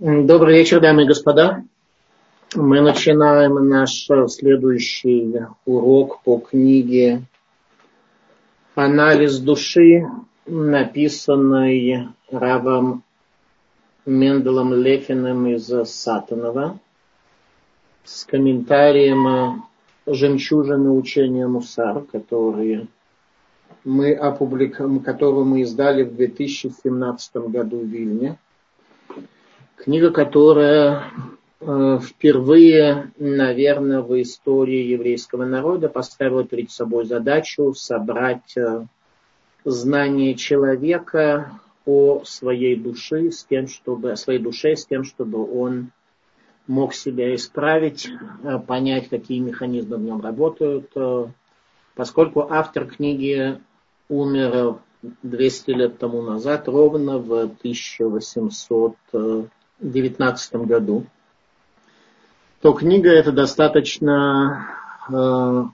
Добрый вечер, дамы и господа. Мы начинаем наш следующий урок по книге «Анализ души», написанной Равом Менделом Лефиным из Сатанова с комментарием «Жемчужины учения Мусар», которые мы опубликовали, которую мы издали в 2017 году в Вильне. Книга, которая э, впервые, наверное, в истории еврейского народа поставила перед собой задачу собрать э, знание человека о своей душе, с тем, чтобы, о своей душе, с тем, чтобы он мог себя исправить, э, понять, какие механизмы в нем работают, поскольку автор книги умер 200 лет тому назад, ровно в 1800 2019 году, то книга эта достаточно э,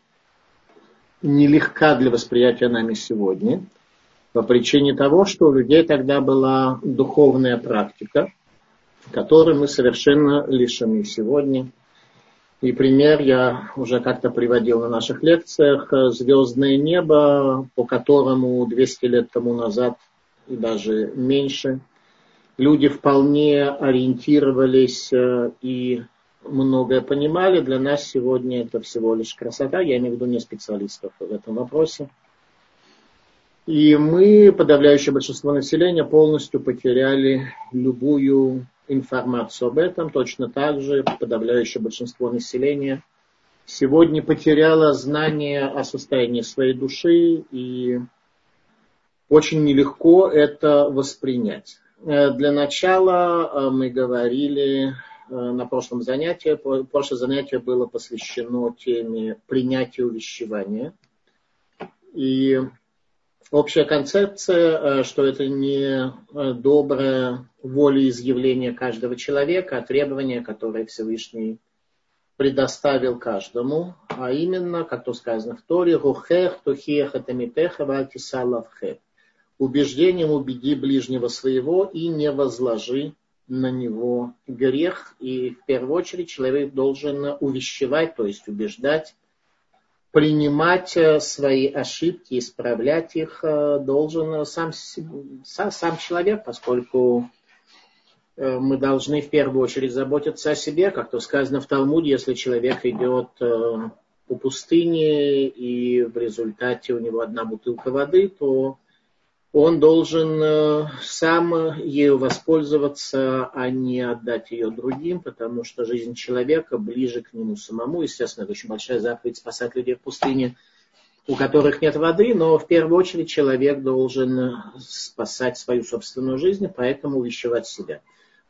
нелегка для восприятия нами сегодня, по причине того, что у людей тогда была духовная практика, которой мы совершенно лишены сегодня. И пример я уже как-то приводил на наших лекциях. Звездное небо, по которому 200 лет тому назад и даже меньше люди вполне ориентировались э, и многое понимали. Для нас сегодня это всего лишь красота. Я имею в виду не специалистов в этом вопросе. И мы, подавляющее большинство населения, полностью потеряли любую информацию об этом. Точно так же подавляющее большинство населения сегодня потеряло знание о состоянии своей души и очень нелегко это воспринять. Э, для начала э, мы говорили э, на прошлом занятии, прошлое занятие было посвящено теме принятия увещевания. И общая концепция, что это не добрая волеизъявление каждого человека, а требование, которое Всевышний предоставил каждому, а именно, как то сказано в Торе, «Рухех тухех этамитеха вальтисалавхех» убеждением убеди ближнего своего и не возложи на него грех. И в первую очередь человек должен увещевать, то есть убеждать, принимать э, свои ошибки, исправлять их э, должен сам, сам человек, поскольку э, мы должны в первую очередь заботиться о себе, как то сказано в Талмуде, если человек идет по пустыне и в результате у него одна бутылка воды, то он должен э, сам ею воспользоваться, а не отдать ее другим, потому что жизнь человека ближе к нему самому. Естественно, это очень большая заповедь спасать людей в пустыне, у которых нет воды, но в первую очередь человек должен спасать свою собственную жизнь, поэтому увещевать себя.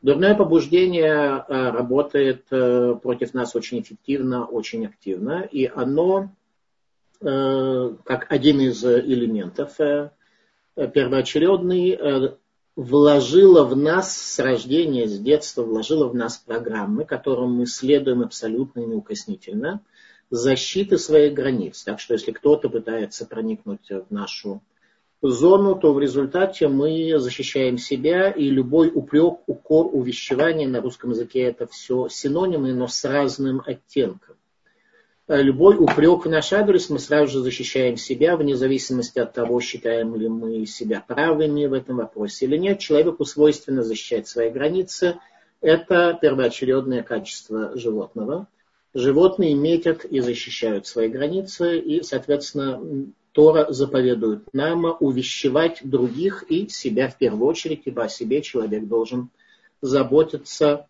Дурное побуждение э, работает э, против нас очень эффективно, очень активно, и оно, как один из элементов первоочередный э, вложила в нас с рождения, с детства, вложила в нас программы, которым мы следуем абсолютно неукоснительно, защиты своих границ. Так что если кто-то пытается проникнуть в нашу зону, то в результате мы защищаем себя, и любой упрек, укор, увещевание на русском языке это все синонимы, но с разным оттенком. Э, любой упрек в наш адрес мы сразу же защищаем себя, вне зависимости от того, считаем ли мы себя правыми в этом вопросе или нет. Человеку свойственно защищать свои границы. Это первоочередное качество животного. Животные метят и защищают свои границы, и, соответственно, Тора заповедует нам увещевать других и себя в первую очередь, ибо о себе человек должен заботиться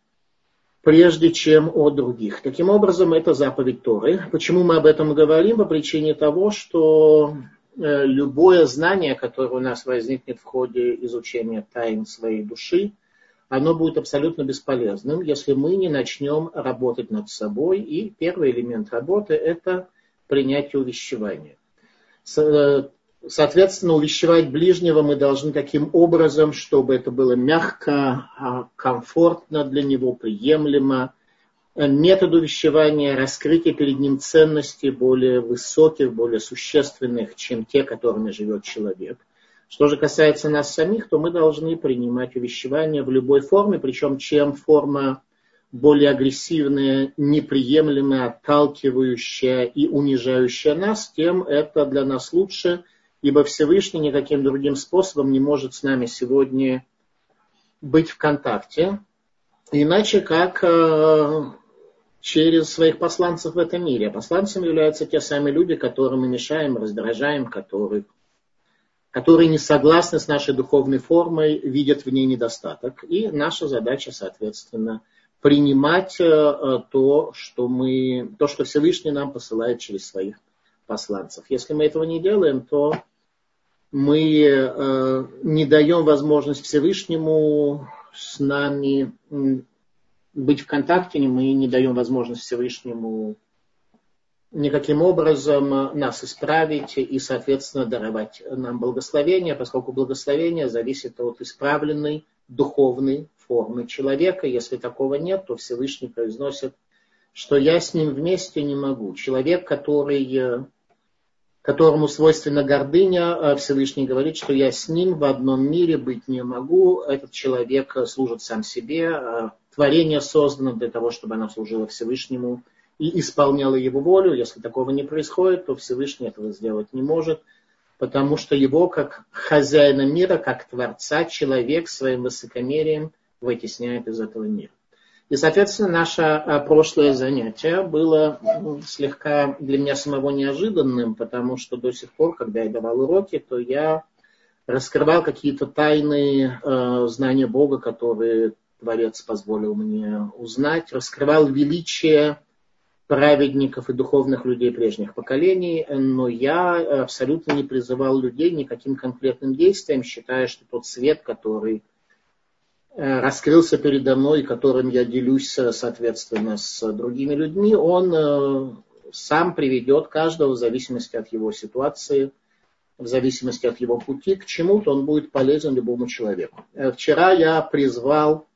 прежде чем о других. Таким образом, это заповедь Торы. Почему мы об этом говорим? По причине того, что э, любое знание, которое у нас возникнет в ходе изучения тайн своей души, оно будет абсолютно бесполезным, если мы не начнем работать над собой. И первый элемент работы – это принятие увещевания. Соответственно, увещевать ближнего мы должны таким образом, чтобы это было мягко, а, комфортно для него, приемлемо. Метод увещевания – раскрытие перед ним ценностей более высоких, более существенных, чем те, которыми живет человек. Что же касается нас самих, то мы должны принимать увещевания в любой форме, причем чем форма более агрессивная, неприемлемая, отталкивающая и унижающая нас, тем это для нас лучше, ибо Всевышний никаким другим способом не может с нами сегодня быть в контакте, иначе как э, через своих посланцев в этом мире. А посланцами являются те самые люди, которым мы мешаем, раздражаем, которые которые не согласны с нашей духовной формой, видят в ней недостаток. И наша задача, соответственно, принимать э, то, что, мы, то, что Всевышний нам посылает через своих посланцев. Если мы этого не делаем, то мы э, не даем возможность Всевышнему с нами быть в контакте, мы не даем возможность Всевышнему никаким образом нас исправить и, соответственно, даровать нам благословение, поскольку благословение зависит от исправленной духовной формы человека. Если такого нет, то Всевышний произносит, что я с ним вместе не могу. Человек, который, которому свойственна гордыня, Всевышний говорит, что я с ним в одном мире быть не могу. Этот человек служит сам себе. Творение создано для того, чтобы оно служило Всевышнему и исполняла его волю. Если такого не происходит, то Всевышний этого сделать не может, потому что его, как хозяина мира, как Творца, человек своим высокомерием вытесняет из этого мира. И, соответственно, наше а, прошлое занятие было слегка для меня самого неожиданным, потому что до сих пор, когда я давал уроки, то я раскрывал какие-то тайные э, знания Бога, которые Творец позволил мне узнать, раскрывал величие праведников и духовных людей прежних поколений, но я абсолютно не призывал людей никаким конкретным действиям, считая, что тот свет, который э, раскрылся передо мной, которым я делюсь, соответственно, с другими людьми, он э, сам приведет каждого в зависимости от его ситуации, в зависимости от его пути к чему-то, он будет полезен любому человеку. Э, вчера я призвал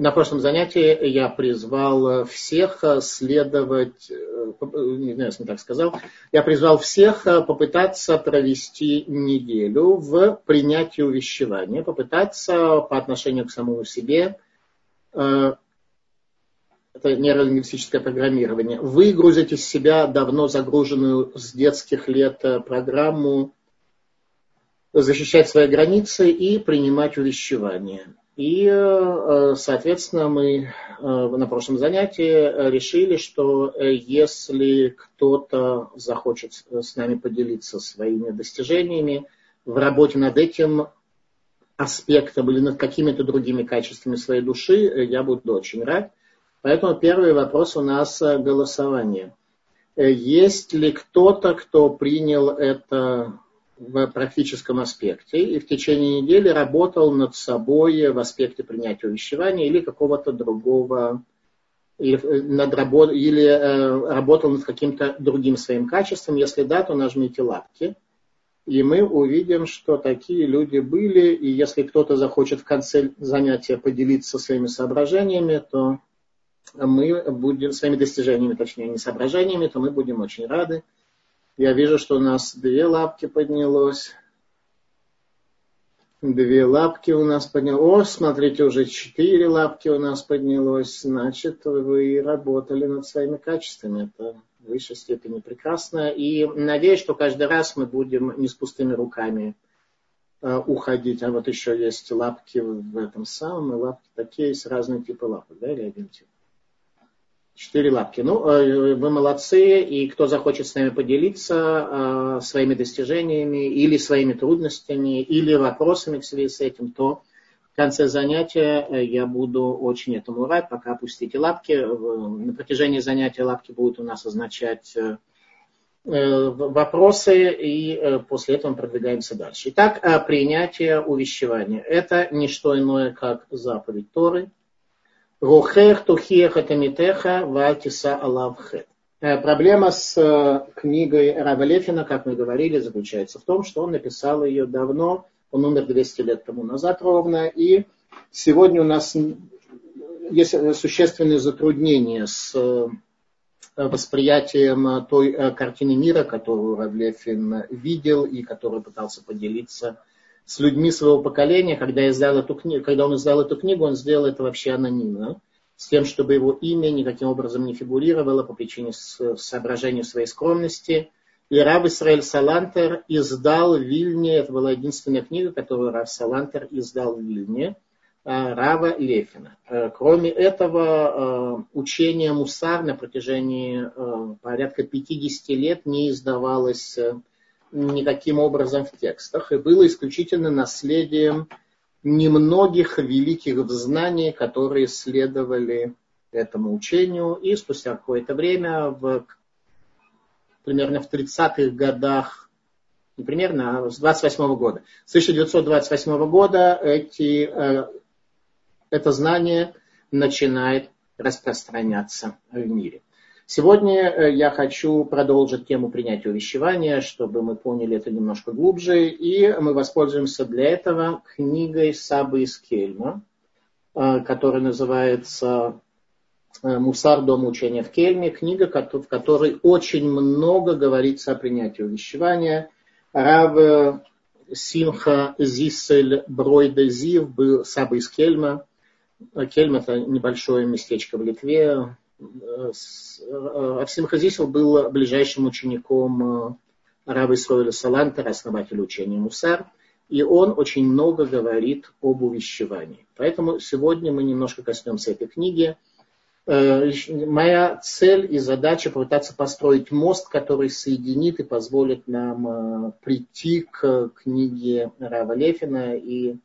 на прошлом занятии я призвал всех следовать, э, не знаю, если не так сказал, я призвал всех попытаться провести неделю в принятии увещевания, попытаться по отношению к самому себе, э, это нейролингвистическое программирование, выгрузить из себя давно загруженную с детских лет программу, защищать свои границы и принимать увещевания. И, э, соответственно, мы э, на прошлом занятии решили, что э, если кто-то захочет с нами поделиться своими достижениями в работе над этим аспектом или над какими-то другими качествами своей души, я буду очень рад. Поэтому первый вопрос у нас голосование. Есть ли кто-то, кто принял это в практическом аспекте и в течение недели работал над собой в аспекте принятия увещевания или какого-то другого, или, э, над работ, или э, работал над каким-то другим своим качеством. Если да, то нажмите лапки. И мы увидим, что такие люди были. И если кто-то захочет в конце занятия поделиться своими соображениями, то мы будем, своими достижениями, точнее, не соображениями, то мы будем очень рады. Я вижу, что у нас две лапки поднялось. Две лапки у нас поднялось. О, смотрите, уже четыре лапки у нас поднялось. Значит, вы работали над своими качествами. Это в высшей степени прекрасно. И надеюсь, что каждый раз мы будем не с пустыми руками э, уходить. А вот еще есть лапки в этом самом, и лапки такие, есть разные типы лапок, да, или один тип? Четыре лапки. Ну, э, вы молодцы, и кто захочет с нами поделиться э, своими достижениями или своими трудностями, или вопросами в связи с этим, то в конце занятия э, я буду очень этому рад. Пока опустите лапки. На протяжении занятия лапки будут у нас означать вопросы, и после этого мы продвигаемся дальше. Итак, принятие увещевания. Это не что иное, как заповедь Торы – Рухех тухех атамитеха ватиса алавхет. Проблема с э, книгой Рава Лефина, как мы говорили, заключается в том, что он написал ее давно, он умер 200 лет тому назад ровно, и сегодня у нас есть существенные затруднения с восприятием той картины мира, которую Равлефин видел и которую пытался поделиться с людьми своего поколения. Когда, издал эту книгу, когда он издал эту книгу, он сделал это вообще анонимно, с тем, чтобы его имя никаким образом не фигурировало по причине соображения своей скромности. И Рав Исраэль Салантер издал в Вильне, это была единственная книга, которую Рав Салантер издал в Вильне, э, Рава Лефина. Э, кроме этого, э, учение Мусар на протяжении порядка 50 лет не издавалось никаким образом в текстах и было исключительно наследием немногих великих в знании, которые следовали этому учению. И спустя какое-то время, в, примерно в 30-х годах, не примерно, а с 28 года, с 1928 года эти, э, это знание начинает распространяться в мире. Сегодня э, я хочу продолжить тему принятия увещевания, чтобы мы поняли это немножко глубже. И мы воспользуемся для этого книгой Сабы из Кельма, э, которая называется э, «Мусар. Дом учения в Кельме». Книга, в которой очень много говорится о принятии увещевания. Рав Симха Зисель Бройда Зив был Саба из Кельма. Кельм – это небольшое местечко в Литве, Авсим Хазисов был ближайшим учеником э, Раба Исроиля Салантера, основателя учения Мусар, и он очень много говорит об увещевании. Поэтому сегодня мы немножко коснемся этой книги. Э, моя цель и задача попытаться построить мост, который соединит и позволит нам э, прийти к книге Рава Лефина и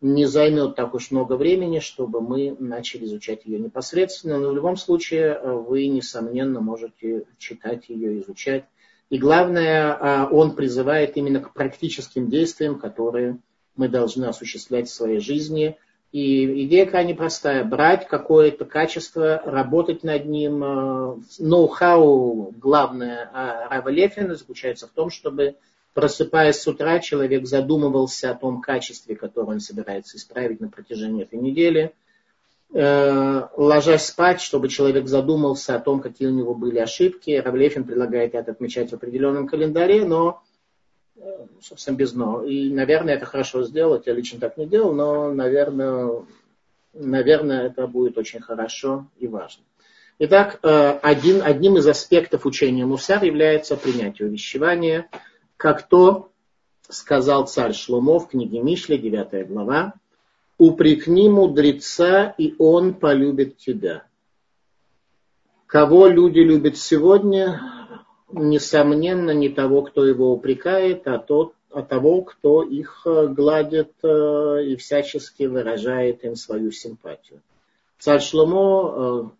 не займет так уж много времени, чтобы мы начали изучать ее непосредственно, но в любом случае э, вы, несомненно, можете читать ее, изучать. И главное, э, он призывает именно к практическим действиям, которые мы должны осуществлять в своей жизни. И идея крайне простая. Брать какое-то качество, работать над ним. Э, ноу-хау, главное, Рава Лефина заключается в том, чтобы Просыпаясь с утра, человек задумывался о том качестве, которое он собирается исправить на протяжении этой недели. Э, ложась спать, чтобы человек задумался о том, какие у него были ошибки. Равлефин предлагает это отмечать в определенном календаре, но э, совсем без но. И, наверное, это хорошо сделать. Я лично так не делал, но, наверное, наверное это будет очень хорошо и важно. Итак, э, один, одним из аспектов учения Мусар является принятие увещевания – как то сказал царь Шломо в книге Мишли, 9 глава, «Упрекни мудреца, и он полюбит тебя». Кого люди любят сегодня, несомненно, не того, кто его упрекает, а, тот, а того, кто их э, гладит э, и всячески выражает им свою симпатию. Царь Шломо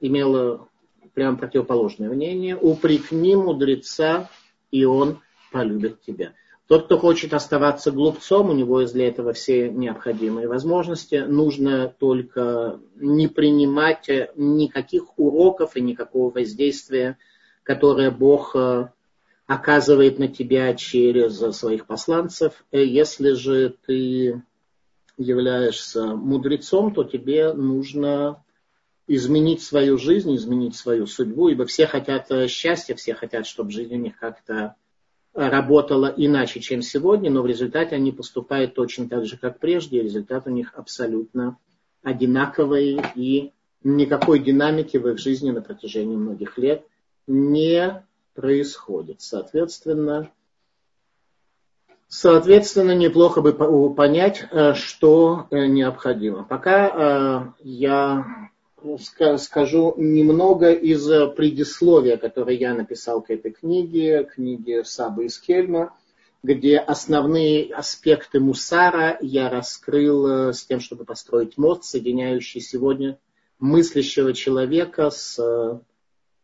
э, имел прямо противоположное мнение. «Упрекни мудреца, и он полюбит тебя. Тот, кто хочет оставаться глупцом, у него есть для этого все необходимые возможности. Нужно только не принимать никаких уроков и никакого воздействия, которое Бог э, оказывает на тебя через своих посланцев. Э, если же ты являешься мудрецом, то тебе нужно изменить свою жизнь, изменить свою судьбу, ибо все хотят э, счастья, все хотят, чтобы жизнь у них как-то работала иначе, чем сегодня, но в результате они поступают точно так же, как прежде, и результат у них абсолютно одинаковый, и никакой динамики в их жизни на протяжении многих лет не происходит. Соответственно, Соответственно, неплохо бы понять, э, что э, необходимо. Пока э, я скажу немного из предисловия, которое я написал к этой книге, книге Сабы из Кельма, где основные аспекты мусара я раскрыл э, с тем, чтобы построить мост, соединяющий сегодня мыслящего человека с э,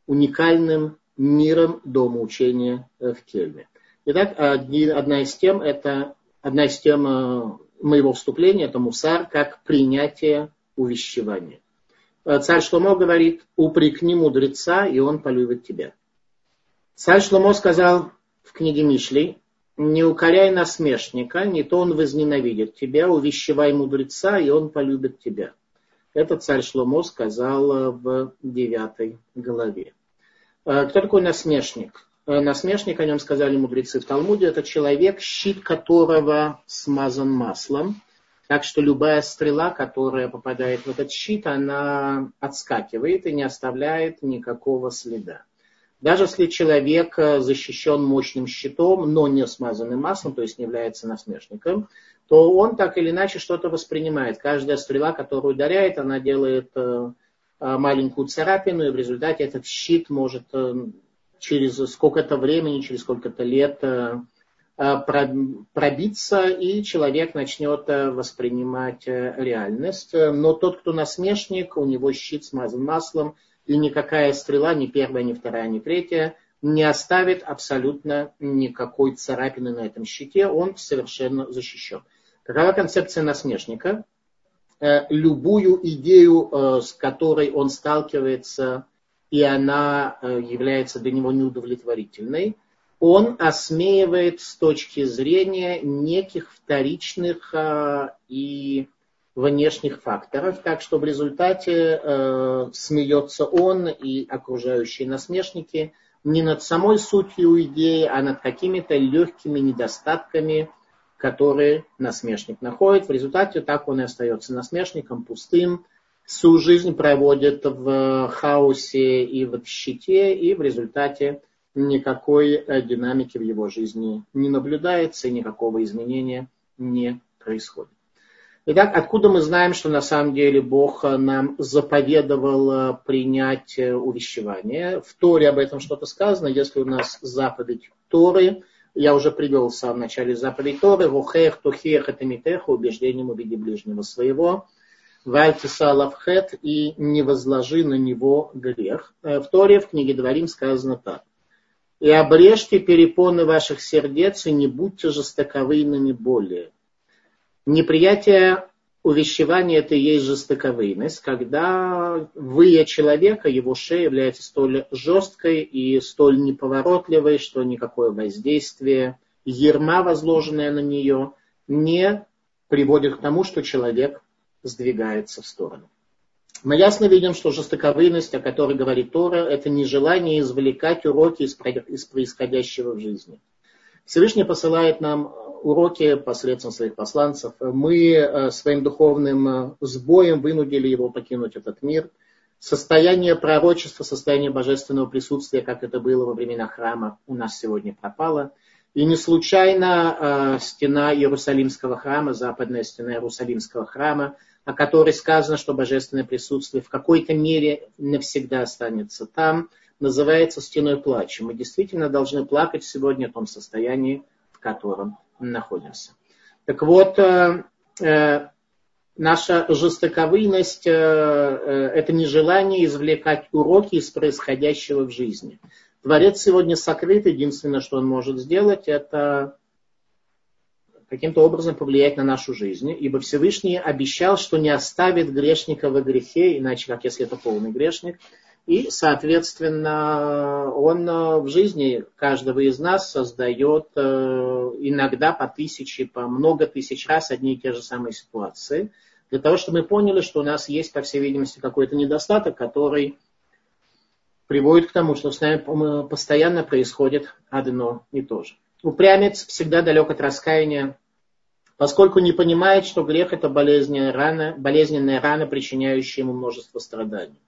уникальным миром дома учения э, в Кельме. Итак, одна из тем, это, одна из тем моего вступления, это мусар как принятие увещевания. Э, царь Шломо говорит, упрекни мудреца, и он полюбит тебя. Царь Шломо сказал в книге Мишли, не укоряй насмешника, не то он возненавидит тебя, увещевай мудреца, и он полюбит тебя. Это царь Шломо сказал в девятой главе. Кто такой насмешник? Насмешник, о нем сказали мудрецы в Талмуде, это человек, щит которого смазан маслом. Так что любая стрела, которая попадает в этот щит, она отскакивает и не оставляет никакого следа. Даже если человек э, защищен мощным щитом, но не смазанным маслом, то есть не является насмешником, то он так или иначе что-то воспринимает. Каждая стрела, которую ударяет, она делает э, э, маленькую царапину, и в результате этот щит может через сколько-то времени, через сколько-то лет пробиться, и человек начнет воспринимать реальность. Но тот, кто насмешник, у него щит смазан маслом, и никакая стрела, ни первая, ни вторая, ни третья, не оставит абсолютно никакой царапины на этом щите, он совершенно защищен. Какова концепция насмешника? Э, любую идею, э, с которой он сталкивается, и она э, является для него неудовлетворительной, он осмеивает с точки зрения неких вторичных и внешних факторов, так что в результате э, смеется он и окружающие насмешники не над самой сутью идеи, а над какими-то легкими недостатками, которые насмешник находит. В результате так он и остается насмешником, пустым, всю жизнь проводит в хаосе и в щите, и в результате никакой э, динамики в его жизни не наблюдается, и никакого изменения не происходит. Итак, откуда мы знаем, что на самом деле Бог нам заповедовал э, принять э, увещевание? В Торе об этом что-то сказано. Если у нас заповедь Торы, я уже привел в самом начале заповедь Торы, «Вухех тухех это митеха, убеждением убеди ближнего своего». Вальтиса лавхет и не возложи на него грех. Э, в Торе, в книге Дворим сказано так. И обрежьте перепоны ваших сердец, и не будьте жестоковыйными более. Неприятие увещевания – это и есть жестоковыйность, когда вы человека, его шея является столь жесткой и столь неповоротливой, что никакое воздействие, ерма, возложенная на нее, не приводит к тому, что человек сдвигается в сторону. Мы ясно видим, что жестоковыйность, о которой говорит Тора, это не желание извлекать уроки из происходящего в жизни. Всевышний посылает нам уроки посредством своих посланцев. Мы э, своим духовным э, сбоем вынудили его покинуть этот мир. Состояние пророчества, состояние божественного присутствия, как это было во времена храма, у нас сегодня пропало. И не случайно э, стена Иерусалимского храма, западная стена Иерусалимского храма, о которой сказано, что божественное присутствие в какой-то мере навсегда останется там, называется стеной плача. Мы действительно должны плакать сегодня в том состоянии, в котором находимся. Так вот, э, э, наша жестоковыйность э, это нежелание извлекать уроки из происходящего в жизни. Творец сегодня сокрыт, единственное, что он может сделать, это каким-то образом повлиять на нашу жизнь, ибо Всевышний обещал, что не оставит грешника во грехе, иначе как если это полный грешник, и, соответственно, он э, в жизни каждого из нас создает э, иногда по тысяче, по много тысяч раз одни и те же самые ситуации, для того, чтобы мы поняли, что у нас есть, по всей видимости, какой-то недостаток, который приводит к тому, что с нами постоянно происходит одно и то же. Упрямец всегда далек от раскаяния, поскольку не понимает, что грех – это болезненная рана, болезненная рана, причиняющая ему множество страданий.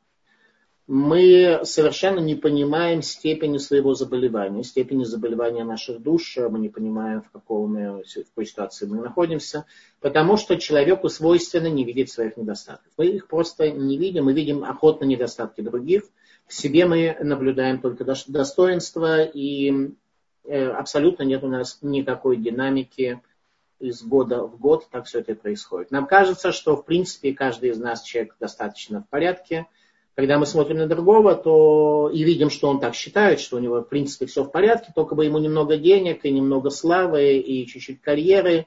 Мы совершенно не понимаем степени своего заболевания, степени заболевания наших душ, мы не понимаем, в, каком, в какой ситуации мы находимся, потому что человеку свойственно не видеть своих недостатков. Мы их просто не видим, мы видим охотно недостатки других, в себе мы наблюдаем только достоинства, и э, абсолютно нет у нас никакой динамики из года в год, так все это происходит. Нам кажется, что в принципе каждый из нас человек достаточно в порядке, когда мы смотрим на другого, то и видим, что он так считает, что у него, в принципе, все в порядке, только бы ему немного денег, и немного славы, и чуть-чуть карьеры,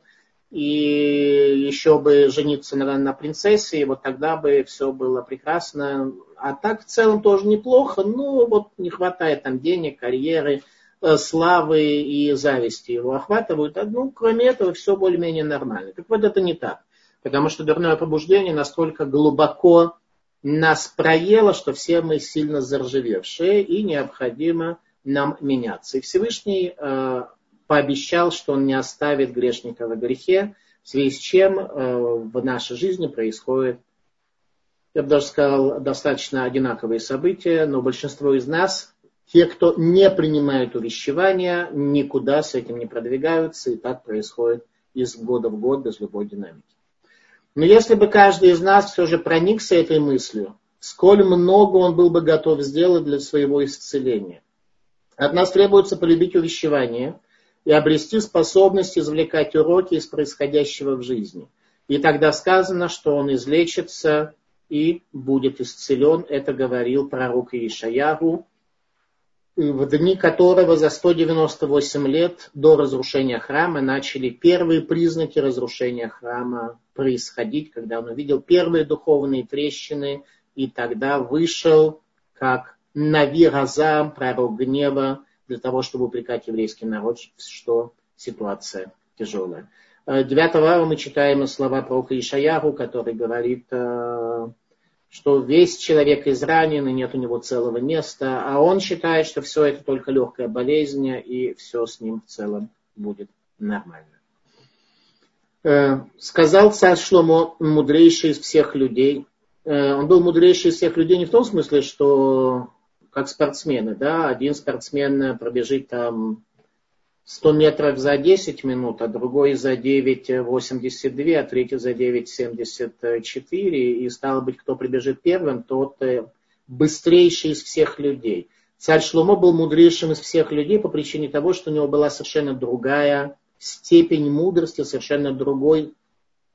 и еще бы жениться на, на принцессе, и вот тогда бы все было прекрасно. А так в целом тоже неплохо, но вот не хватает там денег, карьеры, славы и зависти его охватывают. А, ну, кроме этого, все более-менее нормально. Так вот это не так. Потому что дурное побуждение настолько глубоко нас проело, что все мы сильно заржавевшие, и необходимо нам меняться. И Всевышний э, пообещал, что он не оставит грешника в грехе, в связи с чем э, в нашей жизни происходит, я бы даже сказал, достаточно одинаковые события, но большинство из нас, те, кто не принимает увещевания, никуда с этим не продвигаются, и так происходит из года в год без любой динамики. Но если бы каждый из нас все же проникся этой мыслью, сколь много он был бы готов сделать для своего исцеления. От нас требуется полюбить увещевание и обрести способность извлекать уроки из происходящего в жизни. И тогда сказано, что он излечится и будет исцелен. Это говорил пророк Иешаяру в дни которого за 198 лет до разрушения храма начали первые признаки разрушения храма происходить, когда он увидел первые духовные трещины, и тогда вышел как Нави Разам, пророк гнева, для того, чтобы упрекать еврейский народ, что ситуация тяжелая. 9 ава мы читаем слова пророка Ишаяру, который говорит, э, что весь человек изранен, и нет у него целого места, а он считает, что все это только легкая болезнь, и все с ним в целом будет нормально. Э, сказал царь Шломо, мудрейший из всех людей. Э, он был мудрейший из всех людей не в том смысле, что как спортсмены, да, один спортсмен пробежит там 100 метров за 10 минут, а другой за 9,82, а третий за 9,74. И стало быть, кто прибежит первым, тот э, быстрейший из всех людей. Царь Шломо был мудрейшим из всех людей по причине того, что у него была совершенно другая степень мудрости, совершенно другой,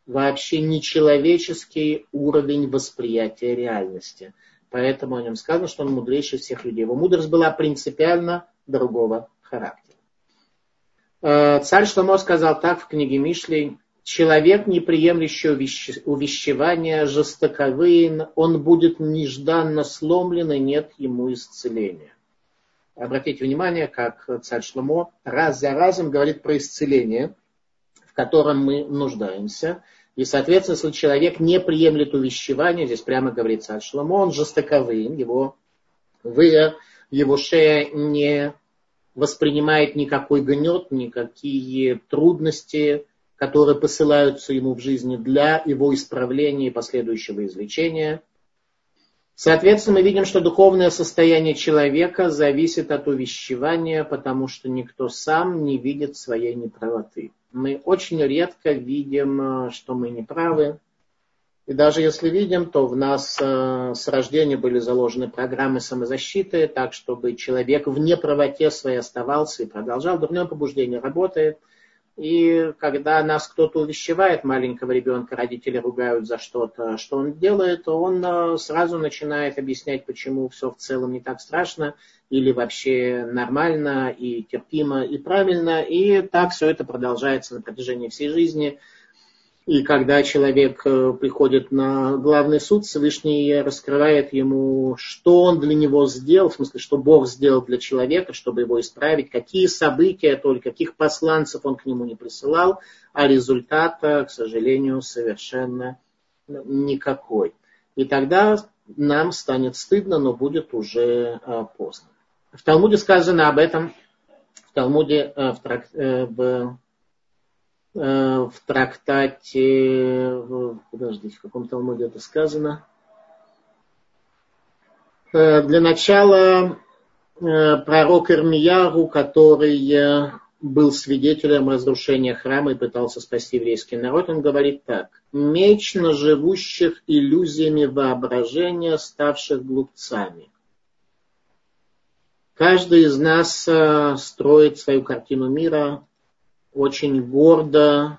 вообще нечеловеческий уровень восприятия реальности. Поэтому о нем сказано, что он мудрейший из всех людей. Его мудрость была принципиально другого характера. Э, царь Шломо сказал так в книге Мишлей, человек, не приемлющий увещевания, жестоковыен, он будет нежданно сломлен, и нет ему исцеления. Обратите внимание, как царь Шломо раз за разом говорит про исцеление, в котором мы нуждаемся. И, соответственно, если человек не приемлет увещевания, здесь прямо говорит царь Шломо, он жестоковыен, его, вы, его шея не воспринимает никакой гнет, никакие трудности, которые посылаются ему в жизни для его исправления и последующего излечения. Соответственно, мы видим, что духовное состояние человека зависит от увещевания, потому что никто сам не видит своей неправоты. Мы очень редко видим, что мы неправы, и даже если видим, то в нас э, с рождения были заложены программы самозащиты, так чтобы человек в неправоте своей оставался и продолжал. Дурное побуждение работает. И когда нас кто-то увещевает, маленького ребенка, родители ругают за что-то, что он делает, то он э, сразу начинает объяснять, почему все в целом не так страшно, или вообще нормально, и терпимо, и правильно. И так все это продолжается на протяжении всей жизни – и когда человек э, приходит на главный суд, Всевышний раскрывает ему, что он для него сделал, в смысле, что Бог сделал для человека, чтобы его исправить, какие события, только каких посланцев он к нему не присылал, а результата, к сожалению, совершенно никакой. И тогда нам станет стыдно, но будет уже э, поздно. В Талмуде сказано об этом, в Талмуде, э, в, трак, в в трактате, подождите, в каком Талмуде это сказано. Э, для начала э, пророк Ирмияру, который был свидетелем разрушения храма и пытался спасти еврейский народ, он говорит так. Меч на живущих иллюзиями воображения, ставших глупцами. Каждый из нас строит свою картину мира очень гордо,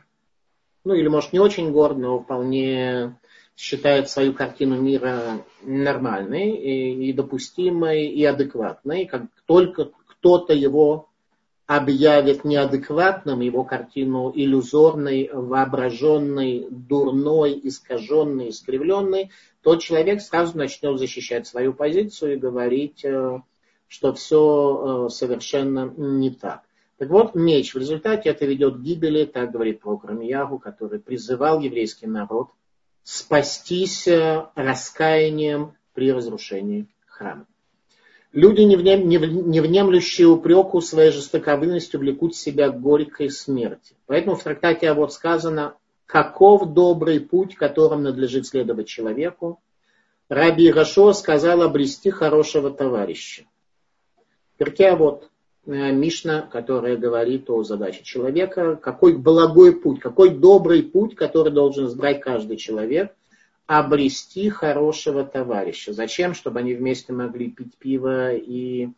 ну или может не очень гордо, но вполне считает свою картину мира нормальной и, и допустимой, и адекватной. Как только кто-то его объявит неадекватным, его картину иллюзорной, воображенной, дурной, искаженной, искривленной, то человек сразу начнет защищать свою позицию и говорить, э, что все э, совершенно не так. Так вот, меч в результате это ведет к гибели, так говорит пророк Рамиягу, который призывал еврейский народ спастись э, раскаянием при разрушении храма. Люди, не, внем, не, не внемлющие упреку своей жестоковыностью, влекут себя к горькой смерти. Поэтому в трактате а вот сказано, каков добрый путь, которым надлежит следовать человеку. Раби Ирашо сказал обрести хорошего товарища. Перке а вот Мишна, которая говорит о задаче человека, какой благой путь, какой добрый путь, который должен избрать каждый человек – обрести хорошего товарища. Зачем? Чтобы они вместе могли пить пиво и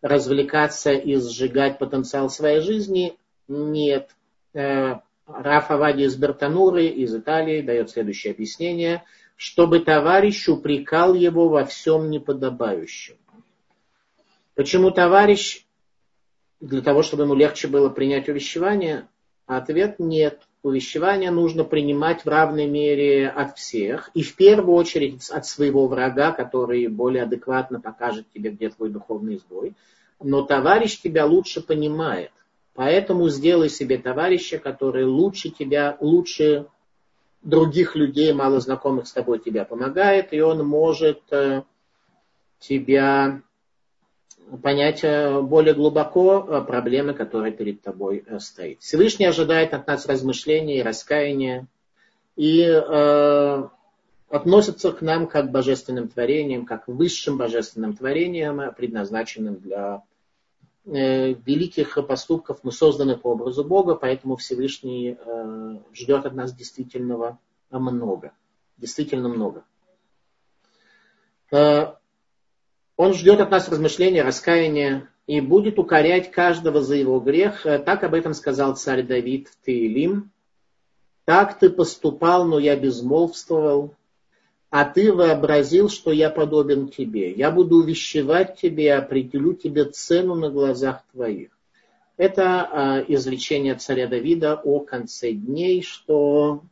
развлекаться и сжигать потенциал своей жизни? Нет. Э, Раф Авади из Бертануры, из Италии, дает следующее объяснение. Чтобы товарищ упрекал его во всем неподобающем. Почему товарищ? Для того, чтобы ему легче было принять увещевание? Ответ – нет увещевания нужно принимать в равной мере от всех. И в первую очередь от своего врага, который более адекватно покажет тебе, где твой духовный сбой. Но товарищ тебя лучше понимает. Поэтому сделай себе товарища, который лучше тебя, лучше других людей, мало знакомых с тобой, тебя помогает, и он может э, тебя понять более глубоко э, проблемы, которые перед тобой э, стоит. Всевышний ожидает от нас размышления и раскаяния, и э, относится к нам как к божественным творениям, как к высшим божественным творениям, предназначенным для э, великих поступков. Мы созданы по образу Бога, поэтому Всевышний э, ждет от нас действительного много. Действительно много. Он ждет от нас размышления, раскаяния и будет укорять каждого за его грех. Э, так об этом сказал царь Давид в Таилим. Так ты поступал, но я безмолвствовал, а ты вообразил, что я подобен тебе. Я буду увещевать тебе и определю тебе цену на глазах твоих. Это э, изречение царя Давида о конце дней, что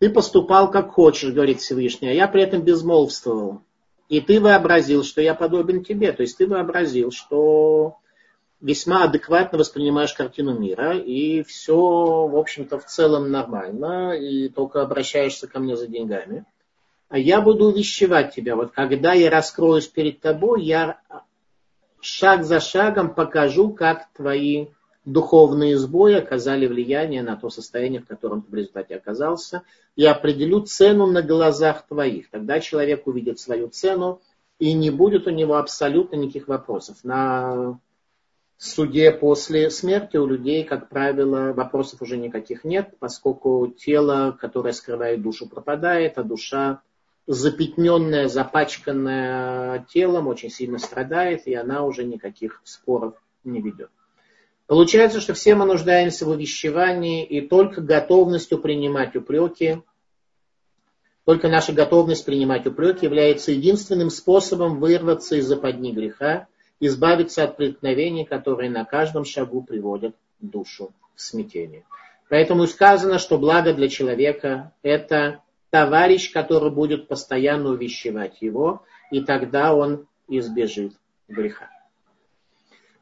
ты поступал как хочешь, говорит Всевышний, а я при этом безмолвствовал. И ты вообразил, что я подобен тебе. То есть ты вообразил, что весьма адекватно воспринимаешь картину мира, и все, в общем-то, в целом нормально, и только обращаешься ко мне за деньгами. А я буду увещевать тебя. Вот когда я раскроюсь перед тобой, я шаг за шагом покажу, как твои духовные сбои оказали влияние на то состояние, в котором ты в результате оказался, и определю цену на глазах твоих. Тогда человек увидит свою цену, и не будет у него абсолютно никаких вопросов. На суде после смерти у людей, как правило, вопросов уже никаких нет, поскольку тело, которое скрывает душу, пропадает, а душа запятненная, запачканная телом, очень сильно страдает, и она уже никаких споров не ведет. Получается, что все мы нуждаемся в увещевании, и только готовностью принимать упреки, только наша готовность принимать упреки является единственным способом вырваться из западни греха, избавиться от преткновений, которые на каждом шагу приводят душу в смятение. Поэтому сказано, что благо для человека – это товарищ, который будет постоянно увещевать его, и тогда он избежит греха.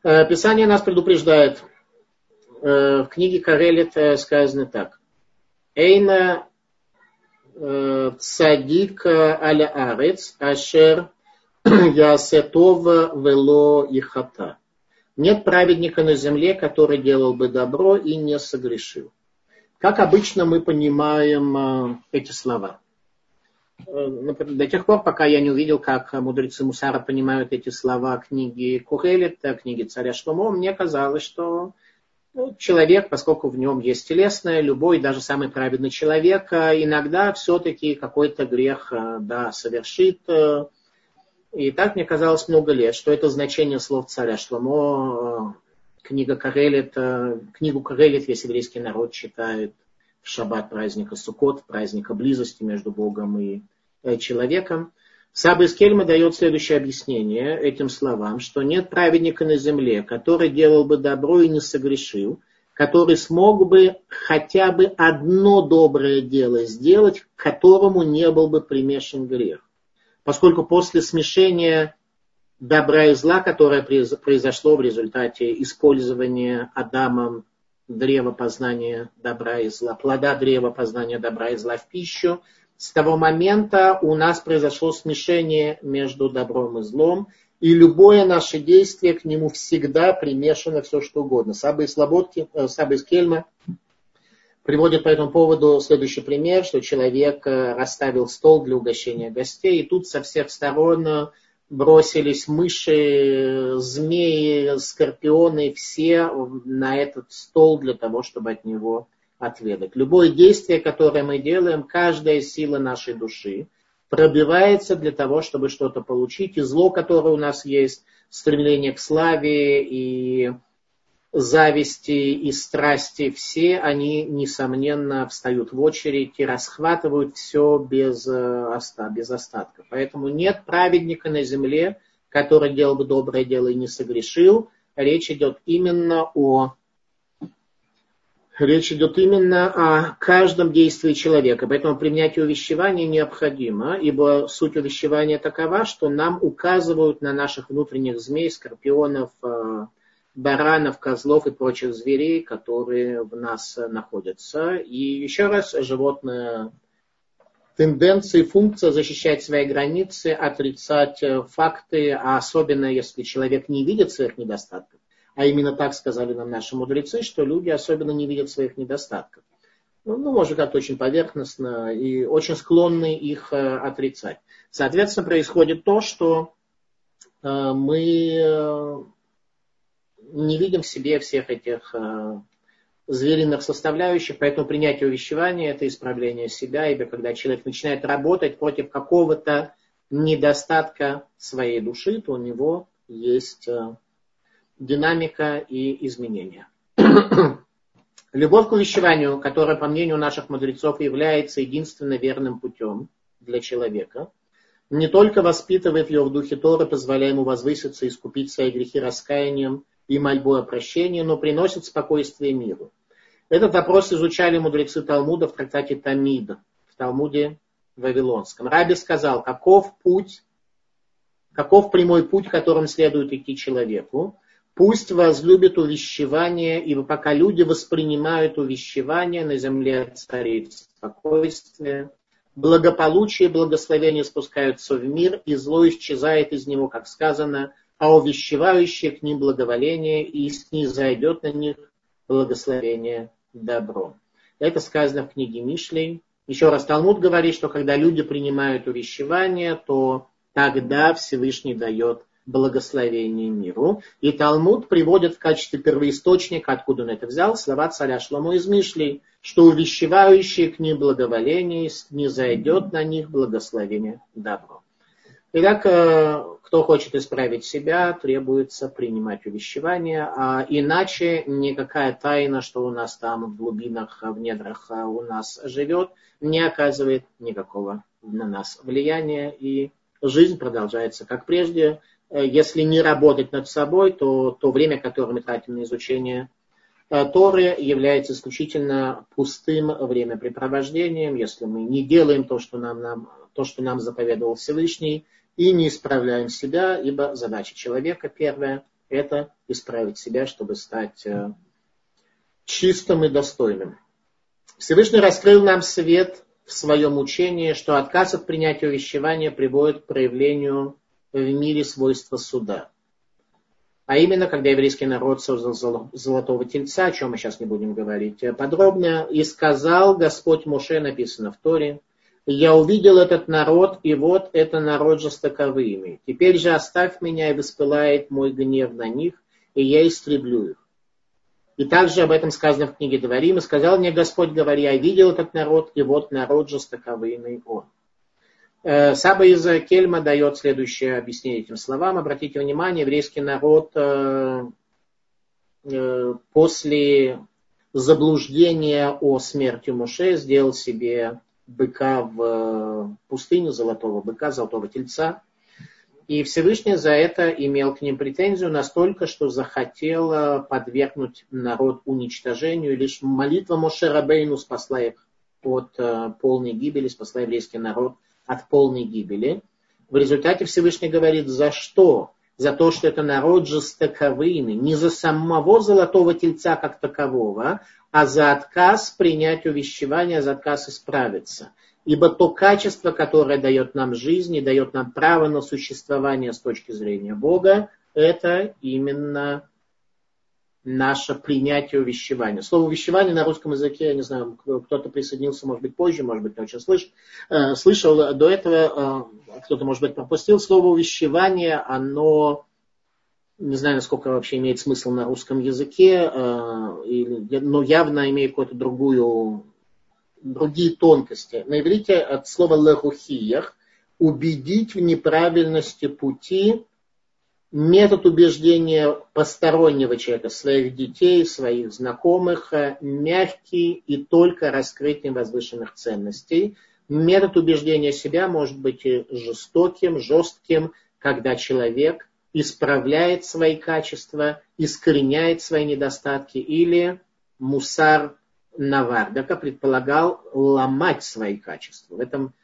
Э, Писание нас предупреждает. Э, в книге Карелит э, сказано так. Эйна цадик аля арец, ашер ясетова вело ихата. Нет праведника на земле, который делал бы добро и не согрешил. Как обычно мы понимаем эти слова? Э, до тех пор, пока я не увидел, как мудрецы Мусара понимают эти слова книги Кухелита, книги царя Шломо, мне казалось, что ну, человек, поскольку в нем есть телесное, любой, даже самый праведный человек, э, иногда все-таки какой-то грех э, да, совершит. И так мне казалось много лет, что это значение слов царя Шломо, книга Карелит, книгу Карелит весь еврейский народ читает шаббат праздника Суккот, праздника близости между Богом и э, человеком. Саба из Кельма дает следующее объяснение этим словам, что нет праведника на земле, который делал бы добро и не согрешил, который смог бы хотя бы одно доброе дело сделать, к которому не был бы примешан грех. Поскольку после смешения добра и зла, которое произошло в результате использования Адамом древа познания добра и зла, плода древа познания добра и зла в пищу, с того момента у нас произошло смешение между добром и злом, и любое наше действие к нему всегда примешано все что угодно. Саба из Слободки, э, Саба из Кельма приводит по этому поводу следующий пример, что человек э, расставил стол для угощения гостей, и тут со всех сторон бросились мыши, змеи, скорпионы, все на этот стол для того, чтобы от него отведать. Любое действие, которое мы делаем, каждая сила нашей души пробивается для того, чтобы что-то получить. И зло, которое у нас есть, стремление к славе и зависти и страсти, все они, несомненно, встают в очередь и расхватывают все без, э, без остатка. Поэтому нет праведника на земле, который делал бы доброе дело и не согрешил. Речь идет именно о Речь идет именно о каждом действии человека. Поэтому применять увещевание необходимо, ибо суть увещевания такова, что нам указывают на наших внутренних змей, скорпионов, э, баранов, козлов и прочих зверей, которые в нас находятся. И еще раз, животное тенденция и функция защищать свои границы, отрицать э, факты, а особенно если человек не видит своих недостатков а именно так сказали нам наши мудрецы, что люди особенно не видят своих недостатков. Ну, ну может, как-то очень поверхностно и очень склонны их э, отрицать. Соответственно, происходит то, что э, мы не видим в себе всех этих э, звериных составляющих, поэтому принятие увещевания – это исправление себя, ибо когда человек начинает работать против какого-то недостатка своей души, то у него есть э, динамика и изменения. Любовь к увещеванию, которая, по мнению наших мудрецов, является единственно верным путем для человека, не только воспитывает его в духе Тора, позволяя ему возвыситься и искупить свои грехи раскаянием и мольбой о прощении, но приносит спокойствие миру. Этот вопрос изучали мудрецы Талмуда в трактате Тамида, в Талмуде Вавилонском. Раби сказал, каков путь, каков прямой путь, которым следует идти человеку, Пусть возлюбит увещевание, ибо пока люди воспринимают увещевание, на земле царит спокойствие, благополучие и благословение спускаются в мир, и зло исчезает из него, как сказано, а увещевающие к ним благоволение, и снизойдет на них благословение добро. Это сказано в книге Мишлей. Еще раз, Талмуд говорит, что когда люди принимают увещевание, то тогда Всевышний дает благословение миру. И Талмуд приводит в качестве первоисточника, откуда он это взял, слова царя Шломо из Мишлей, что увещевающие к ним благоволение не зайдет на них благословение добро. Итак, э, кто хочет исправить себя, требуется принимать увещевание, а иначе никакая тайна, что у нас там в глубинах, в недрах э, у нас живет, не оказывает никакого на нас влияния, и жизнь продолжается как прежде, Э, если не работать над собой, то то время, которое мы тратим на изучение Торы, является исключительно пустым времяпрепровождением, если мы не делаем то, что нам, нам, то, что нам заповедовал Всевышний, и не исправляем себя, ибо задача человека первая – это исправить себя, чтобы стать э, чистым и достойным. Всевышний раскрыл нам свет в своем учении, что отказ от принятия увещевания приводит к проявлению в мире свойства суда. А именно, когда еврейский народ создал золотого тельца, о чем мы сейчас не будем говорить подробно, и сказал Господь Моше, написано в Торе, я увидел этот народ, и вот это народ жестоковыми. Теперь же оставь меня, и воспылает мой гнев на них, и я истреблю их. И также об этом сказано в книге Дворим, и сказал мне Господь, говоря, я видел этот народ, и вот народ жестоковыйный он. Э, Саба из Кельма дает следующее объяснение этим словам. Обратите внимание, еврейский народ э, э, после заблуждения о смерти Муше сделал себе быка в пустыню, золотого быка, золотого тельца. И Всевышний за это имел к ним претензию настолько, что захотел подвергнуть народ уничтожению. Лишь молитва Моше Рабейну спасла их от полной гибели, спасла еврейский народ от полной гибели. В результате Всевышний говорит, за что? За то, что это народ жестоковыйный. Не за самого золотого тельца как такового, а за отказ принять увещевание, за отказ исправиться. Ибо то качество, которое дает нам жизнь и дает нам право на существование с точки зрения Бога, это именно наше принятие увещевания. Слово увещевание на русском языке, я не знаю, кто-то присоединился, может быть, позже, может быть, не очень слыш, э, слышал до этого, э, кто-то, может быть, пропустил. Слово увещевание, оно, не знаю, насколько вообще имеет смысл на русском языке, э, но явно имеет какую-то другую, другие тонкости. На иврите от слова лехухиях убедить в неправильности пути метод убеждения постороннего человека, своих детей, своих знакомых, э, мягкий и только раскрытием возвышенных ценностей. Метод убеждения себя может быть жестоким, жестким, когда человек исправляет свои качества, искореняет свои недостатки, или мусар Навардака предполагал ломать свои качества. В этом,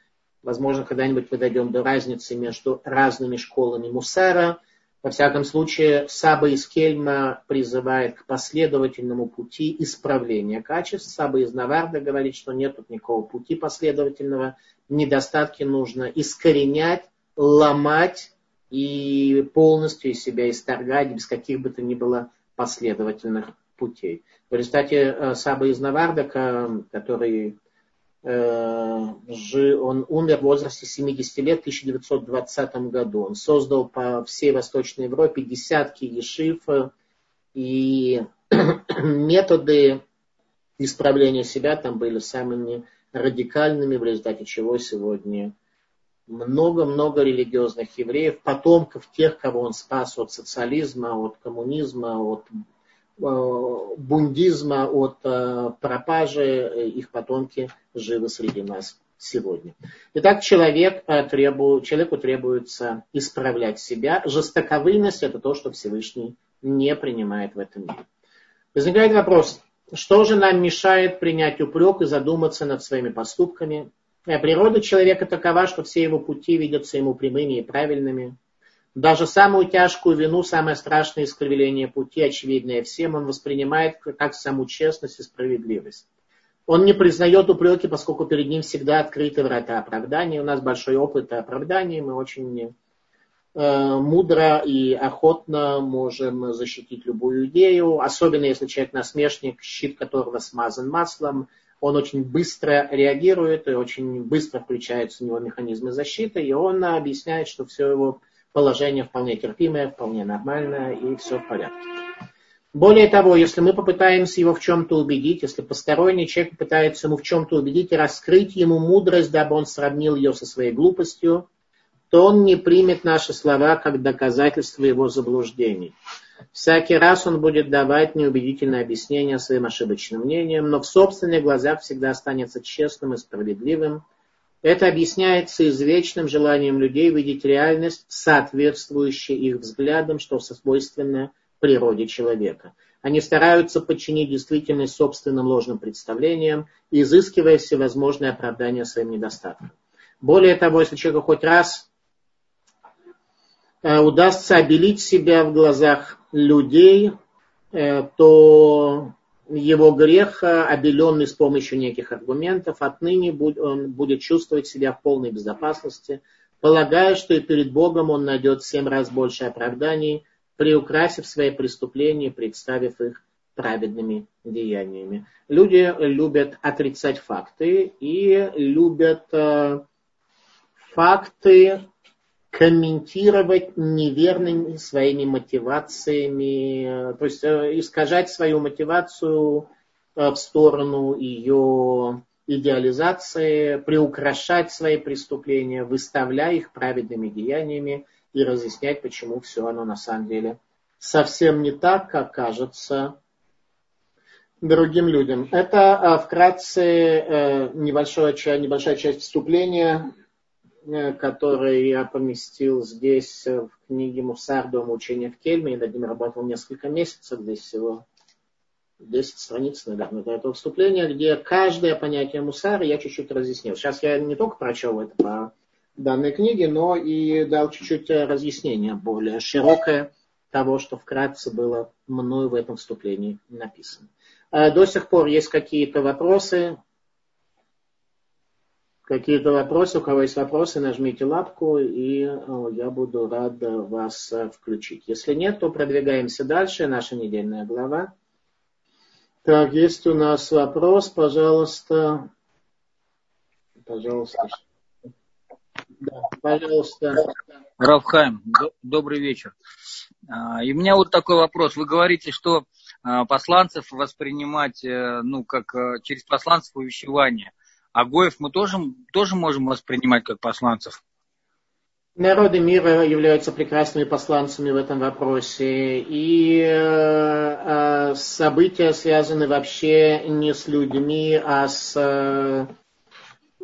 возможно, когда-нибудь мы дойдем до разницы между разными школами мусара – во всяком случае, Саба из Кельма призывает к последовательному пути исправления качеств. Саба из Наварда говорит, что нет тут никакого пути последовательного. Недостатки нужно искоренять, ломать и полностью из себя исторгать без каких бы то ни было последовательных путей. В результате э, Саба из Наварда, который он умер в возрасте 70 лет в 1920 году. Он создал по всей Восточной Европе десятки ешив и методы исправления себя там были самыми радикальными, в результате чего сегодня много-много религиозных евреев, потомков тех, кого он спас от социализма, от коммунизма, от Э, бундизма, от э, пропажи, э, их потомки живы среди нас сегодня. Итак, человек требует, человеку требуется исправлять себя. Жестоковыйность – это то, что Всевышний не принимает в этом мире. Возникает вопрос, что же нам мешает принять упрек и задуматься над своими поступками? Природа человека такова, что все его пути видятся ему прямыми и правильными. Даже самую тяжкую вину, самое страшное искривление пути, очевидное всем, он воспринимает как саму честность и справедливость. Он не признает упреки, поскольку перед ним всегда открыты врата оправдания. У нас большой опыт оправдания, мы очень э, мудро и охотно можем защитить любую идею, особенно если человек насмешник, щит которого смазан маслом, он очень быстро реагирует и очень быстро включаются у него механизмы защиты, и он объясняет, что все его положение вполне терпимое, вполне нормальное и все в порядке. Более того, если мы попытаемся его в чем-то убедить, если посторонний человек пытается ему в чем-то убедить и раскрыть ему мудрость, дабы он сравнил ее со своей глупостью, то он не примет наши слова как доказательство его заблуждений. Всякий раз он будет давать неубедительное объяснение своим ошибочным мнениям, но в собственных глазах всегда останется честным и справедливым, это объясняется извечным желанием людей видеть реальность, соответствующую их взглядам, что свойственно природе человека. Они стараются подчинить действительность собственным ложным представлениям, изыскивая всевозможные оправдания своим недостаткам. Более того, если человеку хоть раз э, удастся обелить себя в глазах людей, э, то его грех, обеленный с помощью неких аргументов, отныне он будет чувствовать себя в полной безопасности, полагая, что и перед Богом он найдет в семь раз больше оправданий, приукрасив свои преступления, представив их праведными деяниями. Люди любят отрицать факты и любят э, факты комментировать неверными своими мотивациями, то есть э, искажать свою мотивацию э, в сторону ее идеализации, приукрашать свои преступления, выставляя их праведными деяниями и разъяснять, почему все оно на самом деле совсем не так, как кажется другим людям. Это э, вкратце небольшая, небольшая часть вступления Э, который я поместил здесь э, в книге «Мусар. Дом учения в Кельме». Я над ним работал несколько месяцев, здесь всего 10 страниц, наверное, до этого вступления, где каждое понятие мусара я чуть-чуть разъяснил. Сейчас я не только прочел это по данной книге, но и дал чуть-чуть разъяснение более широкое того, что вкратце было мною в этом вступлении написано. Э, до сих пор есть какие-то вопросы, какие-то вопросы, у кого есть вопросы, нажмите лапку, и я буду рад вас включить. Если нет, то продвигаемся дальше. Наша недельная глава. Так, есть у нас вопрос, пожалуйста. Пожалуйста. Да, пожалуйста. Равхайм, добрый вечер. А, и у меня вот такой вопрос. Вы говорите, что а, посланцев воспринимать, э, ну, как э, через посланцев увещевания. А Гоев мы тоже, тоже можем воспринимать как посланцев? Народы мира являются прекрасными посланцами в этом вопросе. И э, э, события связаны вообще не с людьми, а с э,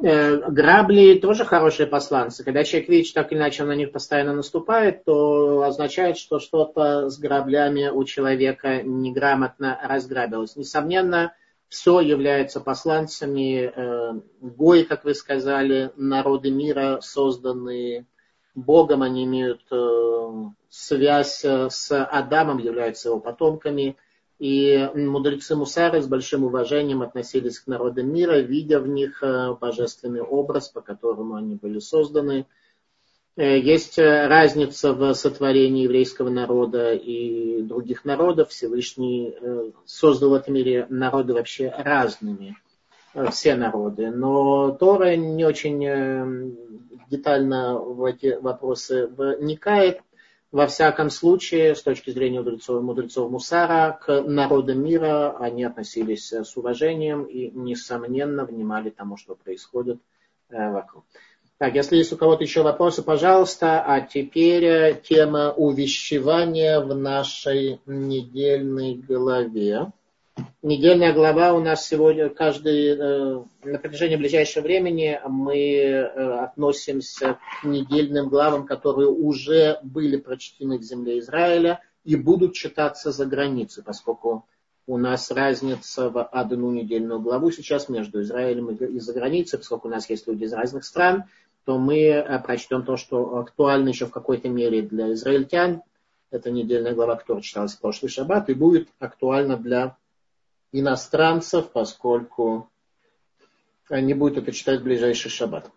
грабли тоже хорошие посланцы. Когда человек видит, что так или иначе он на них постоянно наступает, то означает, что что-то с граблями у человека неграмотно разграбилось. Несомненно, все являются посланцами. Э, Гой, как вы сказали, народы мира, созданные Богом, они имеют э, связь э, с Адамом, являются его потомками. И мудрецы Мусары с большим уважением относились к народам мира, видя в них божественный образ, по которому они были созданы – Э, есть э, разница в сотворении еврейского народа и других народов. Всевышний э, создал в этом мире народы вообще разными, все народы. Но Тора не очень детально в эти вопросы вникает. Во всяком случае, с точки зрения мудрецов, мудрецов Мусара, к народам мира они относились с уважением и, несомненно, внимали тому, что происходит вокруг. Так, если есть у кого-то еще вопросы, пожалуйста. А теперь э, тема увещевания в нашей недельной главе. Недельная глава у нас сегодня, каждый, э, на протяжении ближайшего времени мы э, относимся к недельным главам, которые уже были прочтены в земле Израиля и будут читаться за границей, поскольку у нас разница в одну недельную главу сейчас между Израилем и за границей, поскольку у нас есть люди из разных стран, то мы э, прочтем то, что актуально еще в какой-то мере для израильтян. Это недельная глава, которая читалась в прошлый шаббат, и будет актуально для иностранцев, поскольку они будут это читать в ближайший шаббат.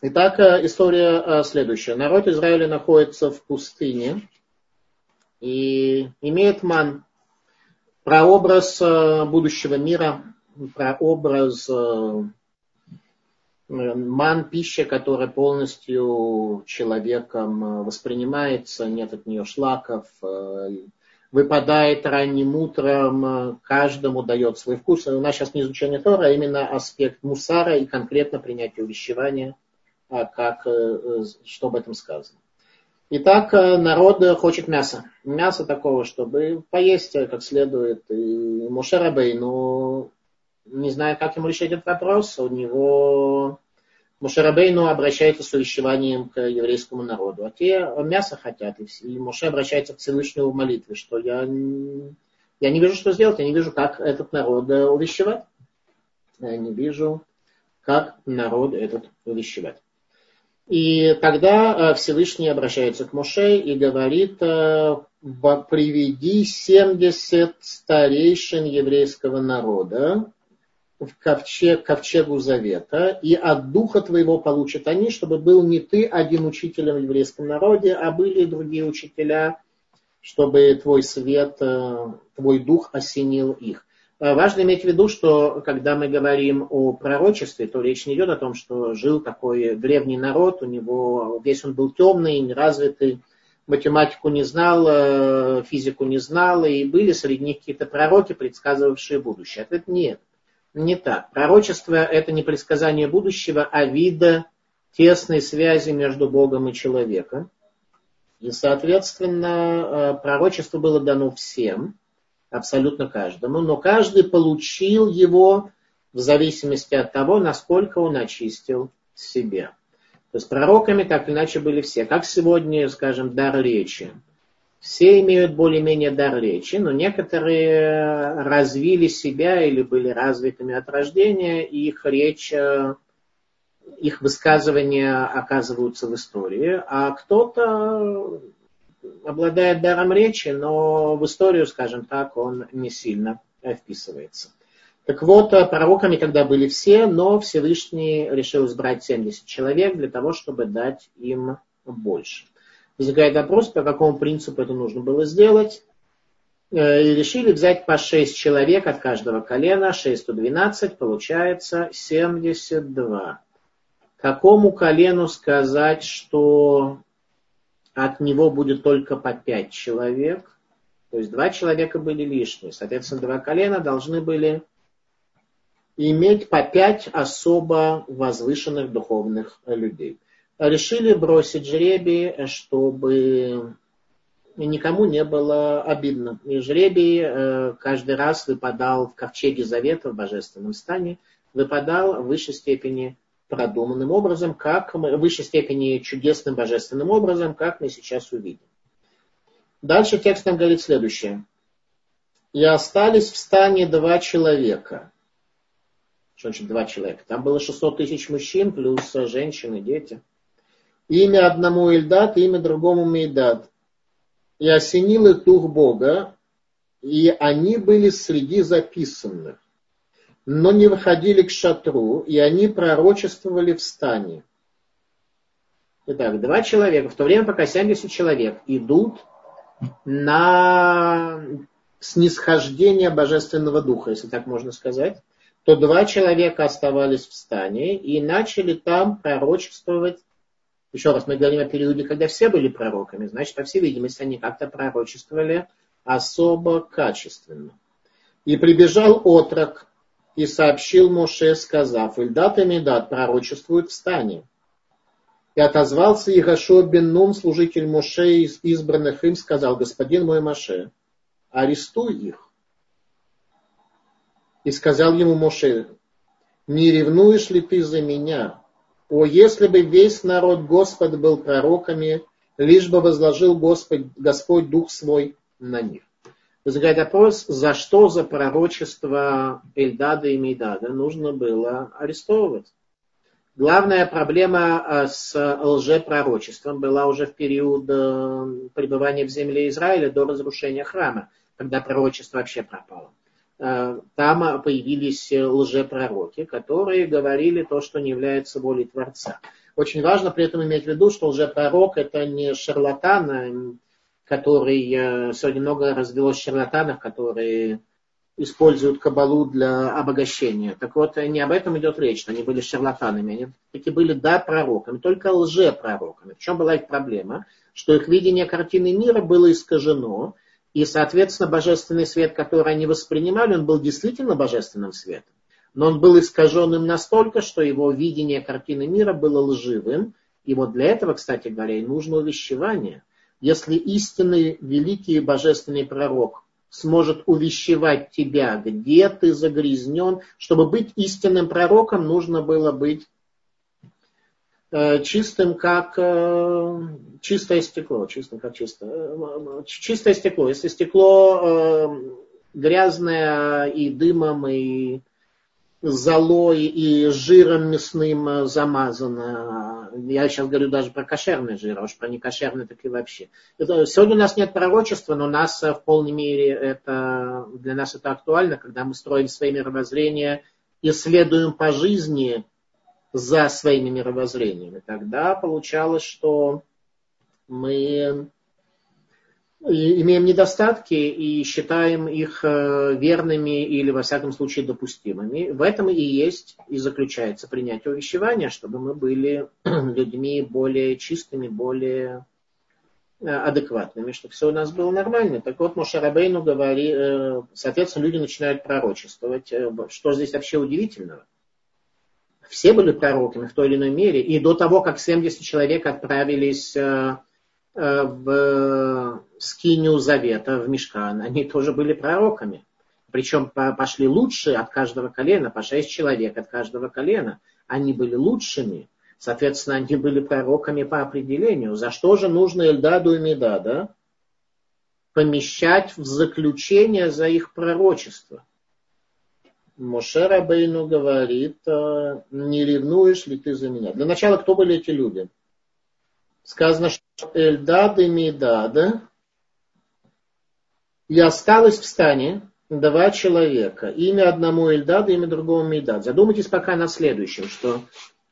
Итак, э, история э, следующая. Народ Израиля находится в пустыне и имеет ман, прообраз будущего мира, прообраз ман пища, которая полностью человеком э, воспринимается, нет от нее шлаков, э, выпадает ранним утром, э, каждому дает свой вкус. У нас сейчас не изучение Тора, а именно аспект мусара и конкретно принятие увещевания, а как, что об этом сказано. Итак, народ хочет мяса. Мясо такого, чтобы поесть как следует. И Мушарабей, но не знаю, как ему решить этот вопрос. У него Мушарабейну обращается с увещеванием к еврейскому народу. А те мясо хотят. И Муше обращается к Всевышнему в молитве, что я, я не вижу, что сделать. Я не вижу, как этот народ увещевать. Я не вижу, как народ этот увещевать. И тогда э, Всевышний обращается к Моше и говорит, э, приведи 70 старейшин еврейского народа, в ковчег, ковчегу завета, и от духа твоего получат они, чтобы был не ты один учителем в еврейском народе, а были другие учителя, чтобы твой свет, э, твой дух осенил их. Э, важно иметь в виду, что когда мы говорим о пророчестве, то речь не идет о том, что жил такой древний народ, у него весь он был темный, неразвитый, математику не знал, э, физику не знал, и были среди них какие-то пророки, предсказывавшие будущее. Ответ нет не так. Пророчество – это не предсказание будущего, а вида тесной связи между Богом и человеком. И, соответственно, э, пророчество было дано всем, абсолютно каждому, но каждый получил его в зависимости от того, насколько он очистил себя. То есть пророками так или иначе были все. Как сегодня, скажем, дар речи. Все имеют более-менее дар речи, но некоторые развили себя или были развитыми от рождения, и их речь, э, их высказывания оказываются в истории, а кто-то обладает даром речи, но в историю, скажем так, он не сильно вписывается. Так вот, э, пророками тогда были все, но Всевышний решил избрать 70 человек для того, чтобы дать им больше. Возникает вопрос, по какому принципу это нужно было сделать. Э, и решили взять по 6 человек от каждого колена, 6 112, получается 72. Какому колену сказать, что от него будет только по 5 человек? То есть два человека были лишние. Соответственно, два колена должны были иметь по пять особо возвышенных духовных людей. Решили бросить жребий, чтобы никому не было обидно. И жребий э, каждый раз выпадал в ковчеге завета в божественном стане, выпадал в высшей степени продуманным образом, как мы, в высшей степени чудесным божественным образом, как мы сейчас увидим. Дальше текст нам говорит следующее. И остались в стане два человека. Что значит два человека? Там было 600 тысяч мужчин, плюс женщины, дети. Имя одному Ильдат, имя другому Мейдат и осенил их дух Бога, и они были среди записанных, но не выходили к шатру, и они пророчествовали в стане. Итак, два человека, в то время пока 70 человек идут на снисхождение Божественного Духа, если так можно сказать, то два человека оставались в стане и начали там пророчествовать еще раз, мы говорим о периоде, когда все были пророками, значит, по всей видимости, они как-то пророчествовали особо качественно. И прибежал отрок и сообщил Моше, сказав, Ильдат и Медат пророчествуют в стане. И отозвался Игашо бен Нум, служитель Моше из избранных им, сказал, господин мой Моше, арестуй их. И сказал ему Моше, не ревнуешь ли ты за меня, о, если бы весь народ Господа был пророками, лишь бы возложил Господь, Господь Дух свой на них. Возникает вопрос, за что за пророчество Эльдада и Мейдада нужно было арестовывать? Главная проблема э, с лжепророчеством была уже в период э, пребывания в земле Израиля до разрушения храма, когда пророчество вообще пропало. Э, там появились лжепророки, которые говорили то, что не является волей Творца. Очень важно при этом иметь в виду, что лжепророк это не шарлатан, который... Э, сегодня много развелось шарлатанов, которые используют кабалу для обогащения. Так вот, не об этом идет речь, они были шарлатанами, они таки были, да, пророками, только лжепророками. В чем была их проблема? Что их видение картины мира было искажено, и, соответственно, божественный свет, который они воспринимали, он был действительно божественным светом. Но он был искаженным настолько, что его видение картины мира было лживым. И вот для этого, кстати говоря, и нужно увещевание. Если истинный великий божественный пророк сможет увещевать тебя, где ты загрязнен, чтобы быть истинным пророком, нужно было быть чистым, как э, чистое стекло, чистым, как чисто, э, чистое стекло. Если стекло грязное и дымом, и золой, и жиром мясным замазано, я сейчас говорю даже про кошерный жир, а уж про некошерный так и вообще. Сегодня у нас нет пророчества, но у нас в полной мере это, для нас это актуально, когда мы строим свои мировоззрения, исследуем по жизни за своими мировоззрениями, тогда получалось, что мы имеем недостатки и считаем их э, верными или, во всяком случае, допустимыми. В этом и есть и заключается принятие увещевания, чтобы мы были людьми более чистыми, более э, адекватными, чтобы все у нас было нормально. Так вот, Мошарабейну говорит, э, соответственно, люди начинают пророчествовать. Что здесь вообще удивительного? Все были пророками в той или иной мере. И до того, как 70 человек отправились э, э, в скиню Завета, в Мешкан, они тоже были пророками. Причем пошли лучшие от каждого колена, по шесть человек от каждого колена. Они были лучшими. Соответственно, они были пророками по определению. За что же нужно Эльдаду и Медада помещать в заключение за их пророчество? Моше Рабейну говорит, «Э, не ревнуешь ли ты за меня? Для начала, кто были эти люди? Сказано, что Эльдад и Медад и осталось в стане два человека. Имя одному Эльдад, имя другому Мейдад. Задумайтесь пока на следующем, что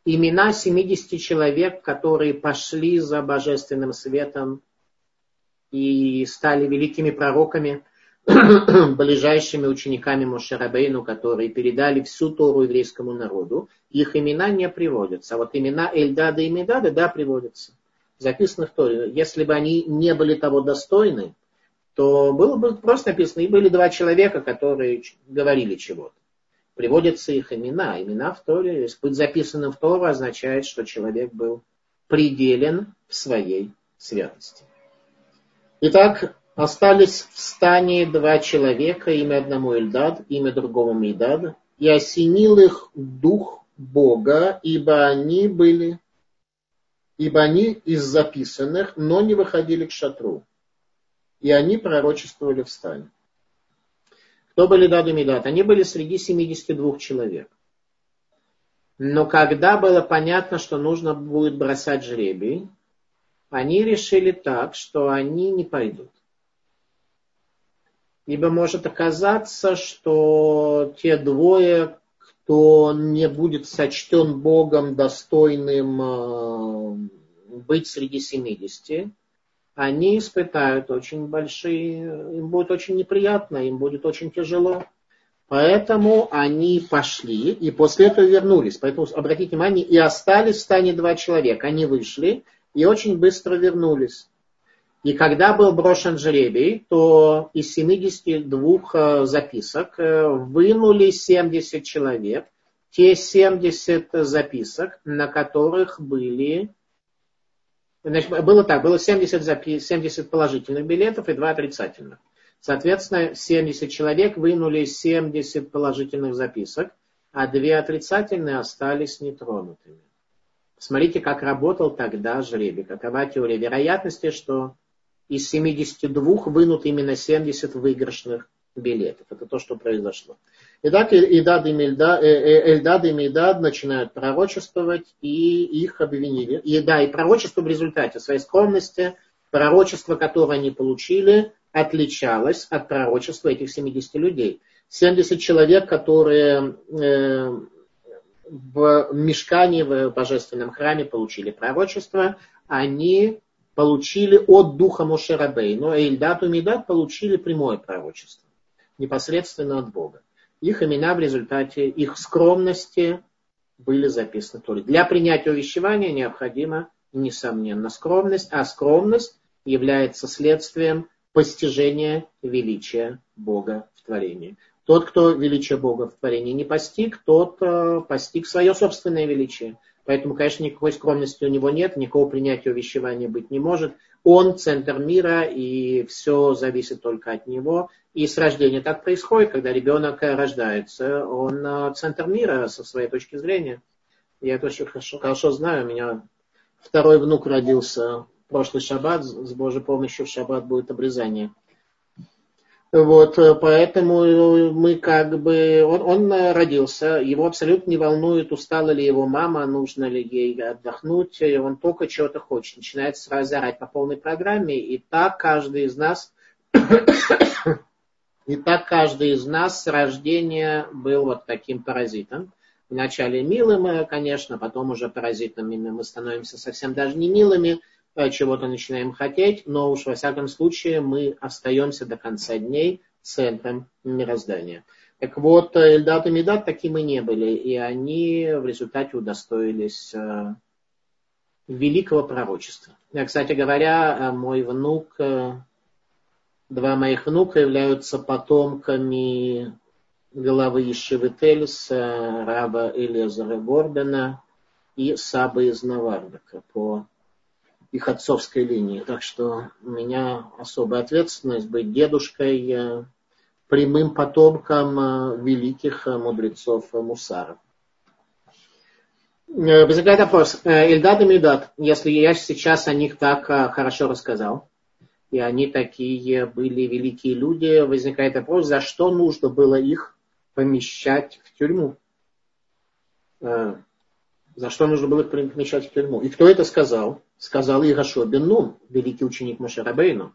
имена 70 человек, которые пошли за божественным светом и стали великими пророками, ближайшими учениками Мошерабейну, которые передали всю Тору еврейскому народу, их имена не приводятся. А вот имена Эльдада и Медада, да, приводятся. Записаны в Торе. Если бы они не были того достойны, то было бы просто написано, и были два человека, которые говорили чего-то. Приводятся их имена. Имена в Торе, быть записанным в Тору, означает, что человек был пределен в своей святости. Итак, остались в стане два человека, имя одному Эльдад, имя другому Мейдад, и осенил их дух Бога, ибо они были, ибо они из записанных, но не выходили к шатру и они пророчествовали в стане. Кто были Дад и Медад? Они были среди 72 человек. Но когда было понятно, что нужно будет бросать жребий, они решили так, что они не пойдут. Ибо может оказаться, что те двое, кто не будет сочтен Богом достойным э, быть среди 70, они испытают очень большие, им будет очень неприятно, им будет очень тяжело. Поэтому они пошли и после этого вернулись. Поэтому обратите внимание, и остались в стане два человека. Они вышли и очень быстро вернулись. И когда был брошен жребий, то из 72 э, записок э, вынули 70 человек. Те 70 записок, на которых были Значит, было так, было 70, запи- 70 положительных билетов и 2 отрицательных. Соответственно, 70 человек вынули 70 положительных записок, а 2 отрицательные остались нетронутыми. Смотрите, как работал тогда жребий. Какова теория вероятности, что из 72 вынут именно 70 выигрышных билетов. Это то, что произошло. Итак, Эльдад и Мельдад, э, э, Эльдад и Мельдад начинают пророчествовать, и их обвинили. И да, и пророчество в результате своей скромности, пророчество, которое они получили, отличалось от пророчества этих 70 людей. 70 человек, которые э, в мешкании в божественном храме получили пророчество, они получили от духа Мошерабей. Но Эльдат и Медат получили прямое пророчество непосредственно от Бога. Их имена в результате их скромности были записаны в Для принятия увещевания необходима, несомненно, скромность, а скромность является следствием постижения величия Бога в творении. Тот, кто величие Бога в творении не постиг, тот э, постиг свое собственное величие. Поэтому, конечно, никакой скромности у него нет, никакого принятия увещевания быть не может. Он центр мира, и все зависит только от него. И с рождения так происходит, когда ребенок рождается, он э, центр мира со своей точки зрения. Я это очень хорошо, хорошо знаю. У меня второй внук родился прошлый шаббат, с Божьей помощью в шаббат будет обрезание. Вот, э, поэтому э, мы как бы, он, он родился, его абсолютно не волнует, устала ли его мама, нужно ли ей отдохнуть, и он только чего-то хочет, начинает сразу орать по полной программе, и так каждый из нас, и так каждый из нас с рождения был вот таким паразитом. Вначале милым, э, конечно, потом уже паразитами мы становимся совсем даже не милыми, Э, чего-то начинаем хотеть, но уж во всяком случае мы остаемся до конца дней центром мироздания. Так вот, э, Эльдат и Медат такими не были, и они в результате удостоились э, великого пророчества. Кстати говоря, мой внук, два моих внука являются потомками главы Ишивы Тельс, раба Элезера Гордона и Сабы из Навардака по их отцовской линии. Так что у меня особая ответственность быть дедушкой, э, прямым потомком э, великих э, мудрецов Мусара. Возникает вопрос. Эльдад и Медад, если я сейчас о них так хорошо рассказал, и они такие были великие люди, возникает вопрос, за что нужно было их помещать в тюрьму? За что нужно было их помещать в тюрьму? И кто это сказал? сказал Ирашо бен Нун, великий ученик Мошерабейну.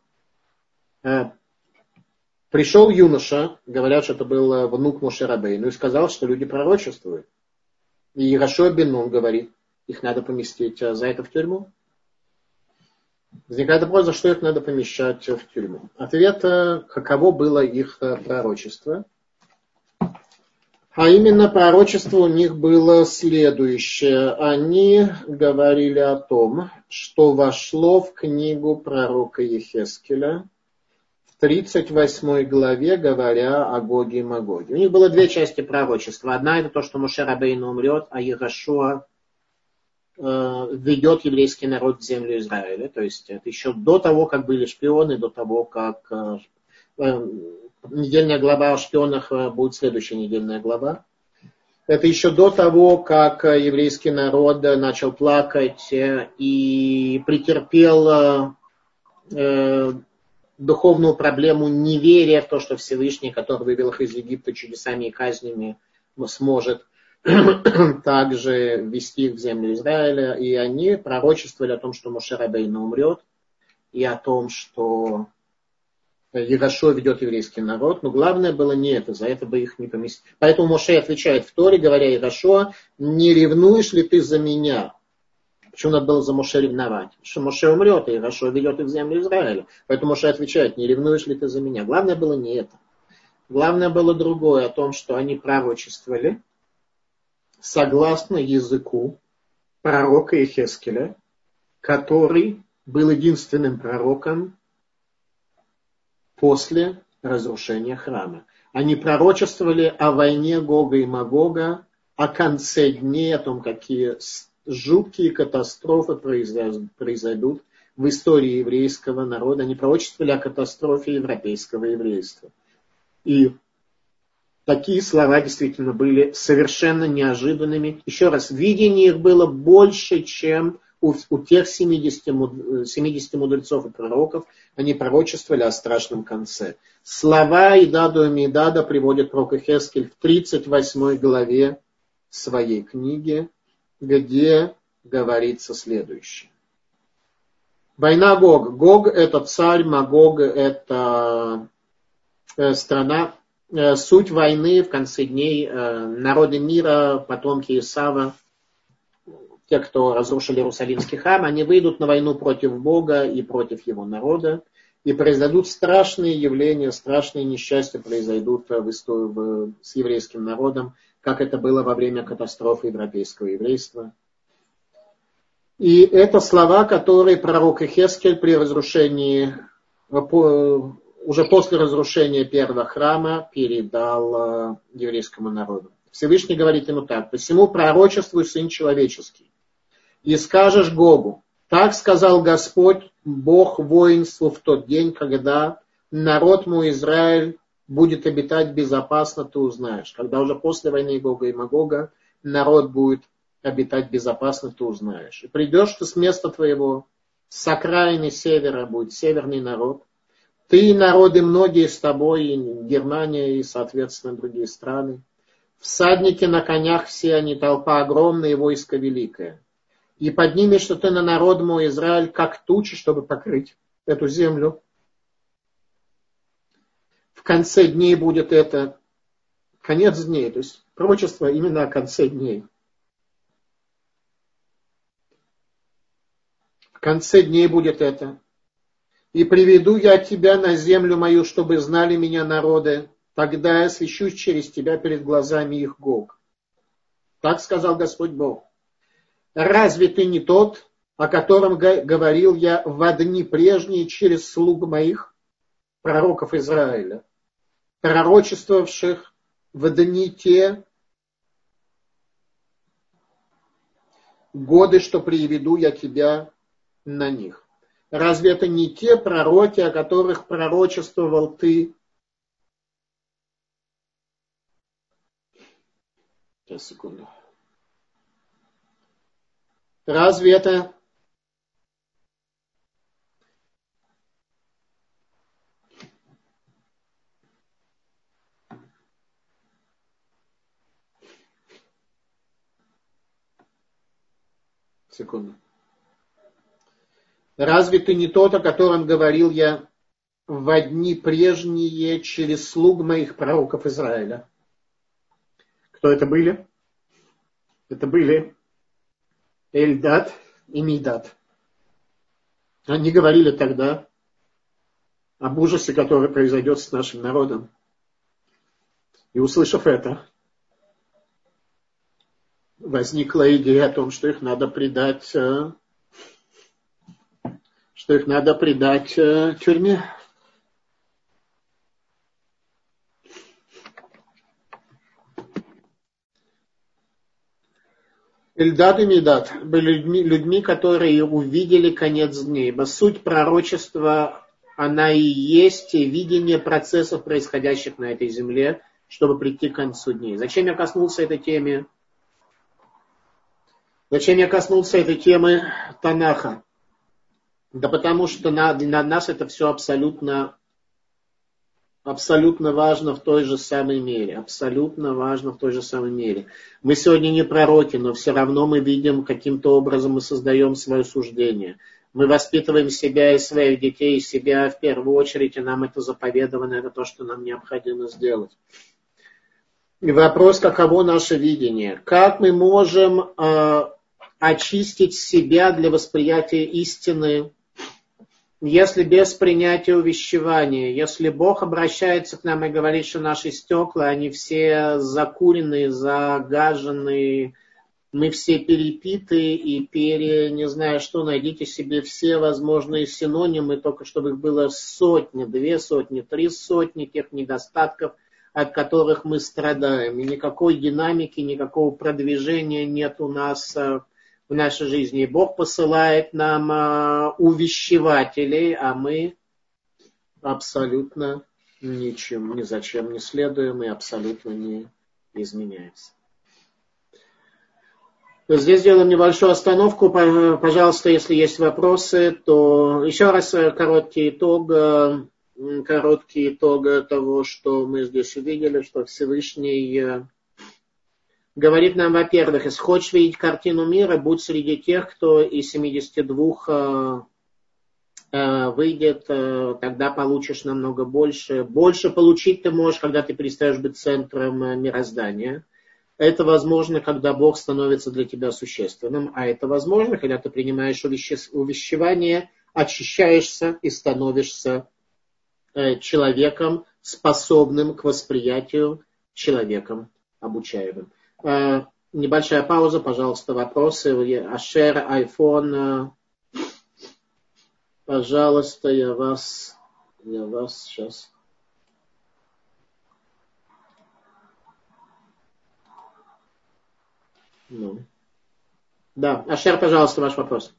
Э, Пришел юноша, говорят, что это был внук Мошерабейну, и сказал, что люди пророчествуют. И Ирашо Бенун говорит, их надо поместить за это в тюрьму. Возникает вопрос, за что их надо помещать в тюрьму. Ответ, каково было их пророчество. А именно пророчество у них было следующее. Они говорили о том, что вошло в книгу пророка Ехескеля в 38 главе, говоря о Гоге и Магоге. У них было две части пророчества. Одна это то, что Мушер Абейн умрет, а Егошуа э, ведет еврейский народ в землю Израиля. То есть это еще до того, как были шпионы, до того, как э недельная глава о шпионах э, будет следующая недельная глава. Это еще до того, как э, еврейский народ э, начал плакать и претерпел э, духовную проблему неверия в то, что Всевышний, который вывел их из Египта чудесами и казнями, сможет также ввести их в землю Израиля. И они пророчествовали о том, что Мушерабейна умрет, и о том, что Егошо ведет еврейский народ, но главное было не это, за это бы их не поместить. Поэтому Моше отвечает в Торе, говоря Егошо, не ревнуешь ли ты за меня? Почему надо было за Моше ревновать? Потому что Моше умрет, и Егошо ведет их в землю Израиля. Поэтому Моше отвечает, не ревнуешь ли ты за меня? Главное было не это. Главное было другое, о том, что они пророчествовали согласно языку пророка Ехескеля, который был единственным пророком, после разрушения храма. Они пророчествовали о войне Гога и Магога, о конце дней, о том, какие жуткие катастрофы произойдут в истории еврейского народа. Они пророчествовали о катастрофе европейского еврейства. И такие слова действительно были совершенно неожиданными. Еще раз, видение их было больше, чем у, у тех 70, 70 мудрецов и пророков, они пророчествовали о страшном конце. Слова Идаду и Мидада приводит пророк Хескель в 38 главе своей книги, где говорится следующее. Война Гог. Гог это царь, Магог это э, страна. Э, суть войны в конце дней э, народы мира, потомки Исава, те, кто разрушили Иерусалимский храм, они выйдут на войну против Бога и против его народа, и произойдут страшные явления, страшные несчастья произойдут в истории, с еврейским народом, как это было во время катастрофы европейского еврейства. И это слова, которые пророк Ихескель при разрушении, уже после разрушения первого храма передал э, еврейскому народу. Всевышний говорит ему так, посему пророчествуй, сын человеческий и скажешь Гогу, так сказал Господь, Бог воинству в тот день, когда народ мой Израиль будет обитать безопасно, ты узнаешь. Когда уже после войны Гога и Магога народ будет обитать безопасно, ты узнаешь. И придешь ты с места твоего, с окраины севера будет северный народ. Ты и народы многие с тобой, и Германия, и, соответственно, другие страны. Всадники на конях все они, толпа огромная и войско великое и поднимешься ты на народ мой Израиль, как тучи, чтобы покрыть эту землю. В конце дней будет это конец дней, то есть пророчество именно о конце дней. В конце дней будет это. И приведу я тебя на землю мою, чтобы знали меня народы, тогда я освящусь через тебя перед глазами их Гог. Так сказал Господь Бог. Разве ты не тот, о котором говорил я в дни прежние через слуг моих, пророков Израиля, пророчествовавших в дни те годы, что приведу я тебя на них. Разве это не те пророки, о которых пророчествовал ты? Сейчас, секунду. Разве это Секунду. Разве ты не тот, о котором говорил я в дни прежние через слуг моих пророков Израиля. Кто это были? Это были Эльдат и Мидат. Они говорили тогда об ужасе, который произойдет с нашим народом. И услышав это, возникла идея о том, что их надо предать, э, что их надо предать э, тюрьме. Эльдад и Медад были людьми, людьми, которые увидели конец дней. Ибо суть пророчества, она и есть видение процессов, происходящих на этой земле, чтобы прийти к концу дней. Зачем я коснулся этой темы? Зачем я коснулся этой темы Танаха? Да потому что на, для нас это все абсолютно абсолютно важно в той же самой мере. Абсолютно важно в той же самой мере. Мы сегодня не пророки, но все равно мы видим, каким-то образом мы создаем свое суждение. Мы воспитываем себя и своих детей, и себя в первую очередь, и нам это заповедовано, это то, что нам необходимо сделать. И вопрос, каково наше видение. Как мы можем э, очистить себя для восприятия истины если без принятия увещевания, если Бог обращается к нам и говорит, что наши стекла, они все закуренные, загаженные, мы все перепитые и пере, не знаю что, найдите себе все возможные синонимы, только чтобы их было сотни, две сотни, три сотни тех недостатков, от которых мы страдаем. И никакой динамики, никакого продвижения нет у нас э, в нашей жизни. Бог посылает нам а, увещевателей, а мы абсолютно ничем, ни зачем не следуем и абсолютно не изменяемся. Здесь сделаем небольшую остановку. Пожалуйста, если есть вопросы, то еще раз э, короткий итог, э, короткий итог того, что мы здесь увидели, что Всевышний э, говорит нам, во-первых, если хочешь видеть картину мира, будь среди тех, кто из 72 э, э, выйдет, э, тогда получишь намного больше. Больше получить ты можешь, когда ты перестаешь быть центром мироздания. Это возможно, когда Бог становится для тебя существенным, а это возможно, когда ты принимаешь увещевание, очищаешься и становишься человеком, способным к восприятию, человеком обучаемым. Э, небольшая пауза, пожалуйста, вопросы. Ашер, айфон. Э, пожалуйста, я вас, я вас сейчас. Ну. Да, Ашер, пожалуйста, ваш вопрос.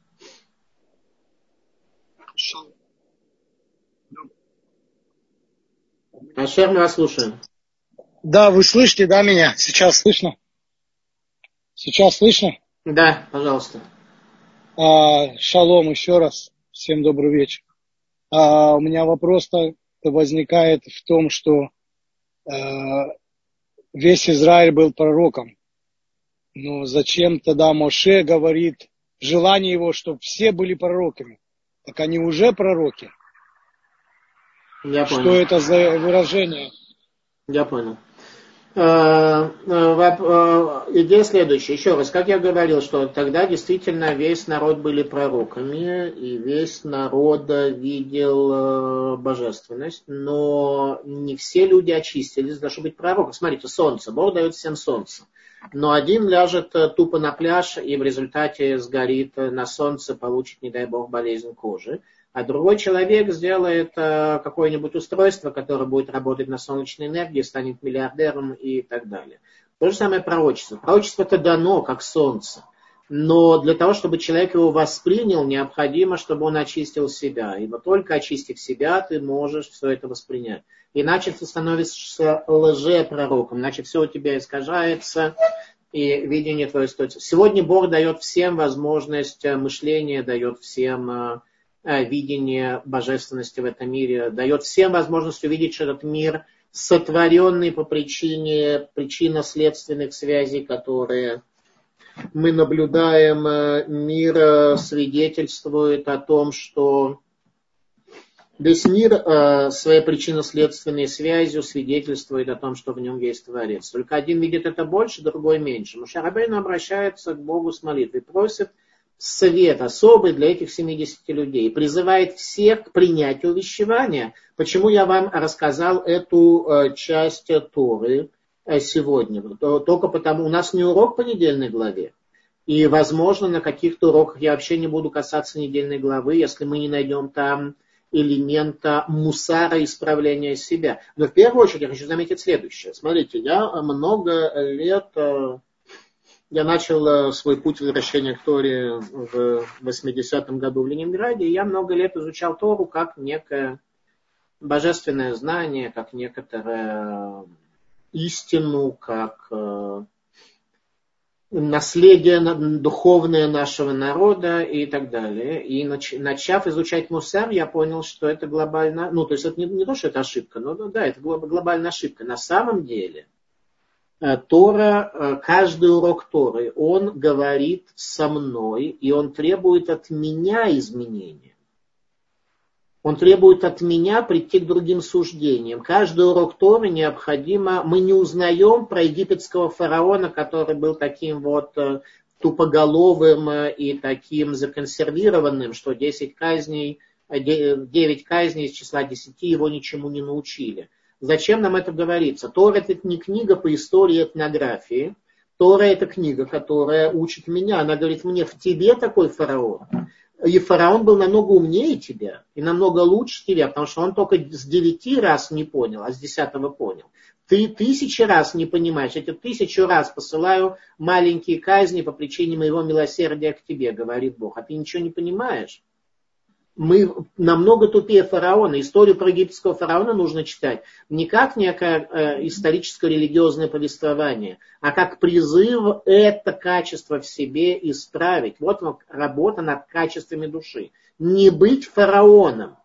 Ашер, мы вас слушаем. Да, вы слышите, да, меня? Сейчас слышно? Сейчас слышно? Да, пожалуйста. А, шалом еще раз. Всем добрый вечер. А, у меня вопрос-то возникает в том, что а, весь Израиль был пророком. Но зачем тогда Моше говорит, желание его, чтобы все были пророками? Так они уже пророки. Я понял. Что это за выражение? Я понял. Э, э, э, идея следующая. Еще раз, как я говорил, что тогда действительно весь народ были пророками, и весь народ видел божественность, но не все люди очистились, чтобы быть пророком. Смотрите, солнце, Бог дает всем солнце. Но один ляжет тупо на пляж и в результате сгорит на солнце, получит, не дай бог, болезнь кожи а другой человек сделает э, какое-нибудь устройство, которое будет работать на солнечной энергии, станет миллиардером и так далее. То же самое пророчество. Пророчество это дано, как солнце. Но для того, чтобы человек его воспринял, необходимо, чтобы он очистил себя. Ибо только очистив себя, ты можешь все это воспринять. Иначе ты становишься лжепророком, иначе все у тебя искажается, и видение твое стоит. Сегодня Бог дает всем возможность э, мышления, дает всем э, видение божественности в этом мире, дает всем возможность увидеть, что этот мир сотворенный по причине причинно-следственных связей, которые мы наблюдаем. Э, мир э, свидетельствует о том, что Весь мир э, своей причинно-следственной связью свидетельствует о том, что в нем есть Творец. Только один видит это больше, другой меньше. Мушарабейн обращается к Богу с молитвой, просит совет особый для этих 70 людей, призывает всех к принятию увещевания. Почему я вам рассказал эту э, часть Торы э, сегодня? Только потому, у нас не урок по недельной главе. И, возможно, на каких-то уроках я вообще не буду касаться недельной главы, если мы не найдем там элемента мусара исправления себя. Но в первую очередь я хочу заметить следующее. Смотрите, я много лет, э, я начал э, свой путь возвращения к Торе в 80-м году в Ленинграде, и я много лет изучал Тору как некое божественное знание, как некоторое истину, как э, наследие духовное нашего народа и так далее. И начав изучать мусар, я понял, что это глобально, ну, то есть это не, не то, что это ошибка, но да, это глобальная ошибка. На самом деле, Тора, э, каждый урок Торы, он говорит со мной, и он требует от меня изменения. Он требует от меня прийти к другим суждениям. Каждый урок Торы необходимо. Мы не узнаем про египетского фараона, который был таким вот э, тупоголовым э, и таким законсервированным, что 10 казней, 9 э, казней из числа 10 его ничему не научили. Зачем нам это говорится? Тора это не книга по истории этнографии. Тора это книга, которая учит меня. Она говорит мне, в тебе такой фараон и фараон был намного умнее тебя и намного лучше тебя, потому что он только с девяти раз не понял, а с десятого понял. Ты тысячи раз не понимаешь, эти тысячу раз посылаю маленькие казни по причине моего милосердия к тебе, говорит Бог, а ты ничего не понимаешь мы намного тупее фараона. Историю про египетского фараона нужно читать не как некое э, историческое религиозное повествование, а как призыв это качество в себе исправить. Вот работа над качествами души. Не быть фараоном.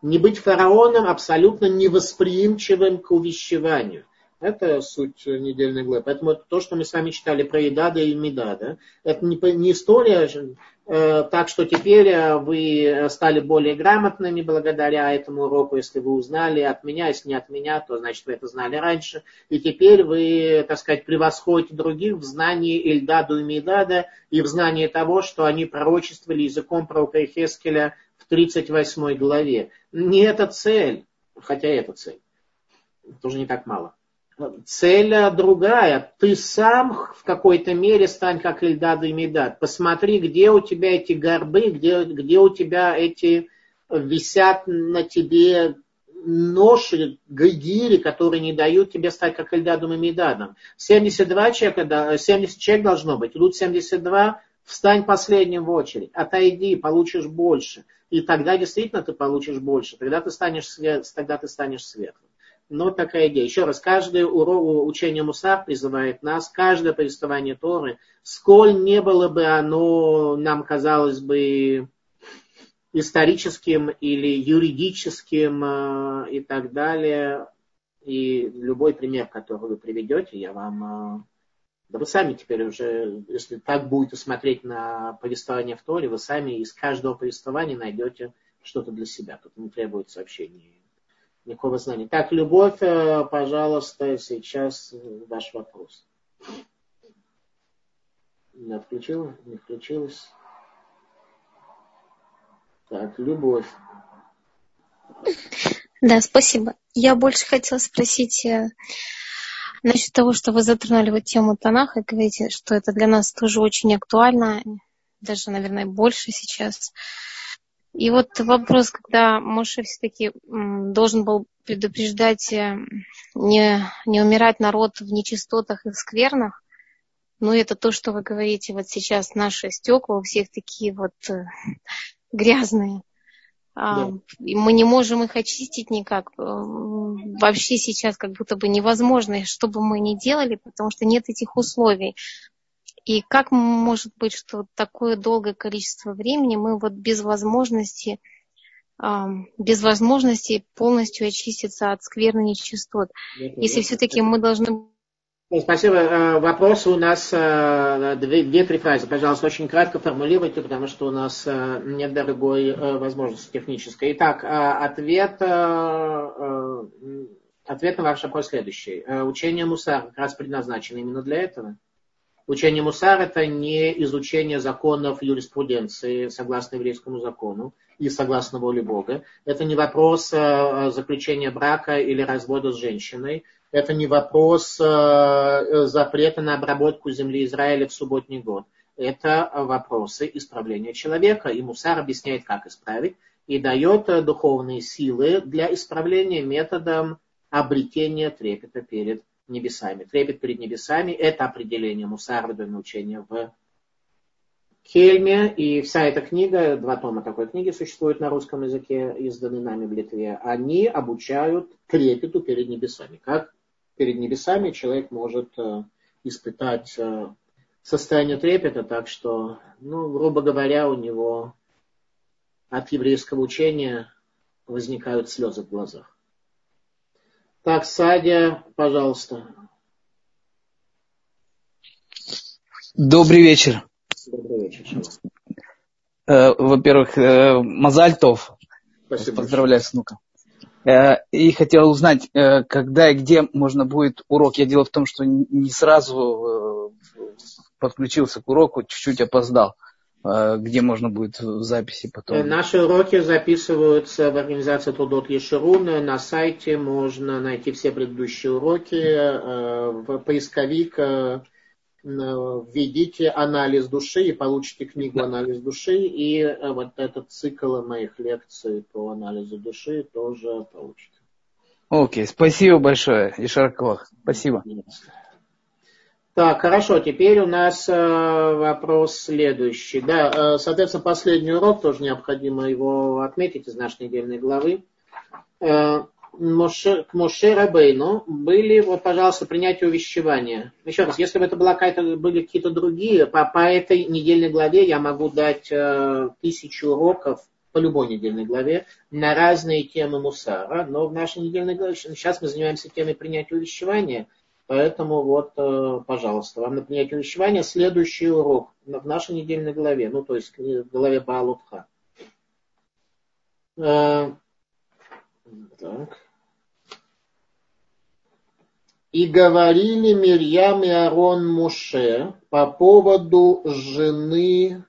Не быть фараоном абсолютно невосприимчивым к увещеванию. Это суть недельной главы. Поэтому это то, что мы с вами читали про Едада и Медада, это не, не история Э, так что теперь э, вы стали более грамотными благодаря этому уроку, если вы узнали от меня, если не от меня, то значит вы это знали раньше. И теперь вы, так сказать, превосходите других в знании Ильдаду и Мидада и в знании того, что они пророчествовали языком пророка Хескеля в 38 главе. Не это цель, хотя это цель. Тоже не так мало цель другая. Ты сам в какой-то мере стань как Ильдад и Медад. Посмотри, где у тебя эти горбы, где, где у тебя эти висят на тебе ноши, гири, которые не дают тебе стать как Эльдадом и Медадом. 72 человека, 70 человек должно быть. Идут 72, встань последним в очередь, отойди, получишь больше. И тогда действительно ты получишь больше. Тогда ты станешь, тогда ты станешь светлым. Но такая идея. Еще раз, каждое урок, учение Мусар призывает нас, каждое повествование Торы, сколь не было бы оно, нам казалось бы, историческим или юридическим э, и так далее, и любой пример, который вы приведете, я вам... Э, да вы сами теперь уже, если так будете смотреть на повествование в Торе, вы сами из каждого повествования найдете что-то для себя. Тут не требуется общения никакого знания. Так, Любовь, э, пожалуйста, сейчас ваш вопрос. Не отключила? Не включилась? Так, Любовь. Да, спасибо. Я больше хотела спросить э, насчет того, что вы затронули вот тему Танаха и говорите, что это для нас тоже очень актуально, даже, наверное, больше сейчас. И вот вопрос, когда Моше все-таки должен был предупреждать э, не, не умирать народ в нечистотах и в сквернах, ну это то, что вы говорите, вот сейчас наши стекла у всех такие вот э, грязные. Да. И мы не можем их очистить никак. Э, вообще сейчас как будто бы невозможно, что бы мы ни делали, потому что нет этих условий. И как может быть, что такое долгое количество времени мы вот без возможности, без возможности полностью очиститься от скверны нечистот. Если все-таки мы должны Спасибо. Э, вопросы у нас э, две-три фразы. Пожалуйста, очень кратко формулируйте, потому что у нас э, нет другой возможности технической. Итак, ответ, ответ на ваш вопрос следующий. Учение Мусар как раз предназначено именно для этого. Учение Мусар это не изучение законов юриспруденции согласно еврейскому закону и согласно воле Бога. Это не вопрос заключения брака или развода с женщиной это не вопрос э, запрета на обработку земли Израиля в субботний год. Это вопросы исправления человека. И Мусар объясняет, как исправить, и дает духовные силы для исправления методом обретения трепета перед небесами. Трепет перед небесами – это определение мусарведного учения в Хельме, и вся эта книга, два тома такой книги существуют на русском языке, изданы нами в Литве, они обучают трепету перед небесами. Как перед небесами человек может э, испытать э, состояние трепета, так что, ну, грубо говоря, у него от еврейского учения возникают слезы в глазах. Так, Садя, пожалуйста. Добрый вечер. Добрый вечер. Э, во-первых, Мазальтов. Спасибо. Поздравляю с внуком. Э, и хотел узнать, э, когда и где можно будет урок. Я дело в том, что не сразу э, подключился к уроку, чуть-чуть опоздал. Где можно будет в записи потом? Наши уроки записываются в организации Трудот Ешерун. На сайте можно найти все предыдущие уроки. В поисковик введите анализ души и получите книгу «Анализ души». И вот этот цикл моих лекций по анализу души тоже получите. Окей, okay, спасибо большое, Ишарков. Спасибо. Так, хорошо, теперь у нас э, вопрос следующий. Да, э, соответственно, последний урок, тоже необходимо его отметить из нашей недельной главы. Э, Моше, к Моше Рабейну были, вот, пожалуйста, принятие увещевания. Еще раз, если бы это была какая-то, были какие-то другие, по, по этой недельной главе я могу дать тысячу уроков по любой недельной главе на разные темы мусара, но в нашей недельной главе сейчас мы занимаемся темой принятия увещевания, поэтому вот, э, пожалуйста, вам на принятие увещевания следующий урок в нашей недельной главе, ну, то есть в главе Баалутха. Э, так. И говорили Мирьям и Арон Муше по поводу жены,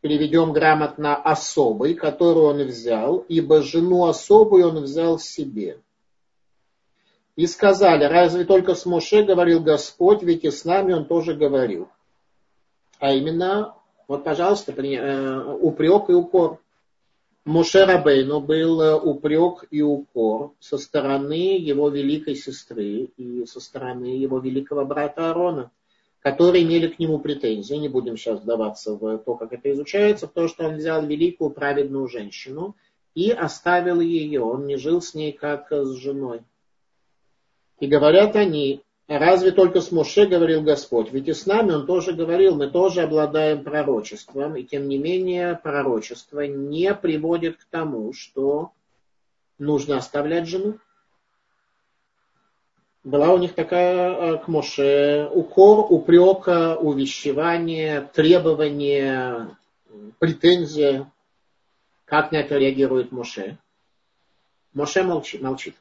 переведем грамотно, особой, которую он взял, ибо жену особую он взял себе. И сказали, разве только с Моше говорил Господь, ведь и с нами он тоже говорил. А именно, вот, пожалуйста, э, упрек и укор. Моше Рабейну был э, упрек и укор со стороны его великой сестры и со стороны его великого брата Аарона, которые имели к нему претензии. Не будем сейчас вдаваться в то, как это изучается, потому что он взял великую праведную женщину и оставил ее. Он не жил с ней как с женой. И говорят они, Разве только с Моше говорил Господь? Ведь и с нами он тоже говорил, мы тоже обладаем пророчеством, и тем не менее пророчество не приводит к тому, что нужно оставлять жену. Была у них такая э, к Моше укор, упрек, увещевание, требование, претензия. Как на это реагирует Моше? Моше молчит. молчит.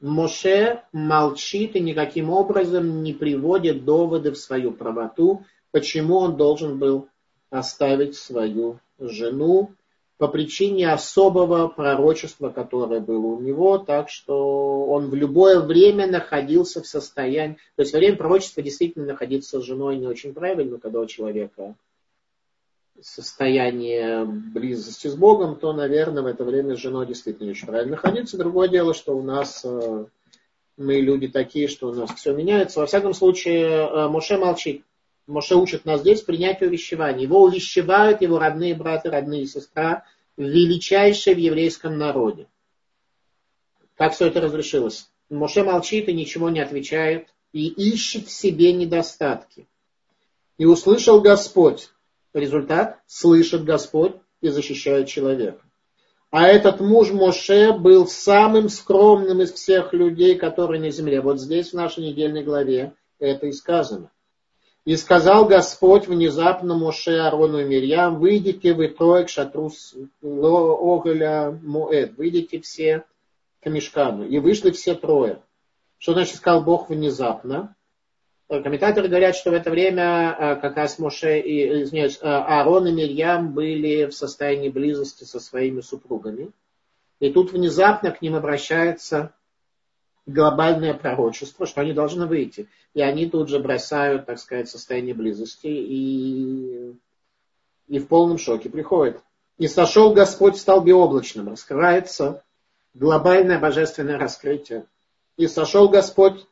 Моше молчит и никаким образом не приводит доводы в свою правоту, почему он должен был оставить свою жену по причине особого пророчества, которое было у него, так что он в любое время находился в состоянии, то есть во время пророчества действительно находиться с женой не очень правильно, когда у человека состояние близости с Богом, то, наверное, в это время с женой действительно очень правильно находиться. Другое дело, что у нас э, мы люди такие, что у нас все меняется. Во всяком случае, э, Моше молчит. Моше учит нас здесь принятию увещевания. Его увещевают его родные браты, родные сестра, величайшие в еврейском народе. Как все это разрешилось? Моше молчит и ничего не отвечает, и ищет в себе недостатки. И услышал Господь, Результат – слышит Господь и защищает человека. А этот муж Моше был самым скромным из всех людей, которые на земле. Вот здесь в нашей недельной главе это и сказано. И сказал Господь внезапно Моше, Арону и Мирьям, выйдите вы трое к шатру Оголя Моэд, выйдите все к мешкану. И вышли все трое. Что значит сказал Бог внезапно? Комментаторы говорят, что в это время э, как раз Моше и, извиняюсь, э, Аарон и Мирьям были в состоянии близости со своими супругами. И тут внезапно к ним обращается глобальное пророчество, что они должны выйти. И они тут же бросают, так сказать, состояние близости и, и в полном шоке приходят. И сошел Господь в столбе облачным. Раскрывается глобальное божественное раскрытие. И сошел Господь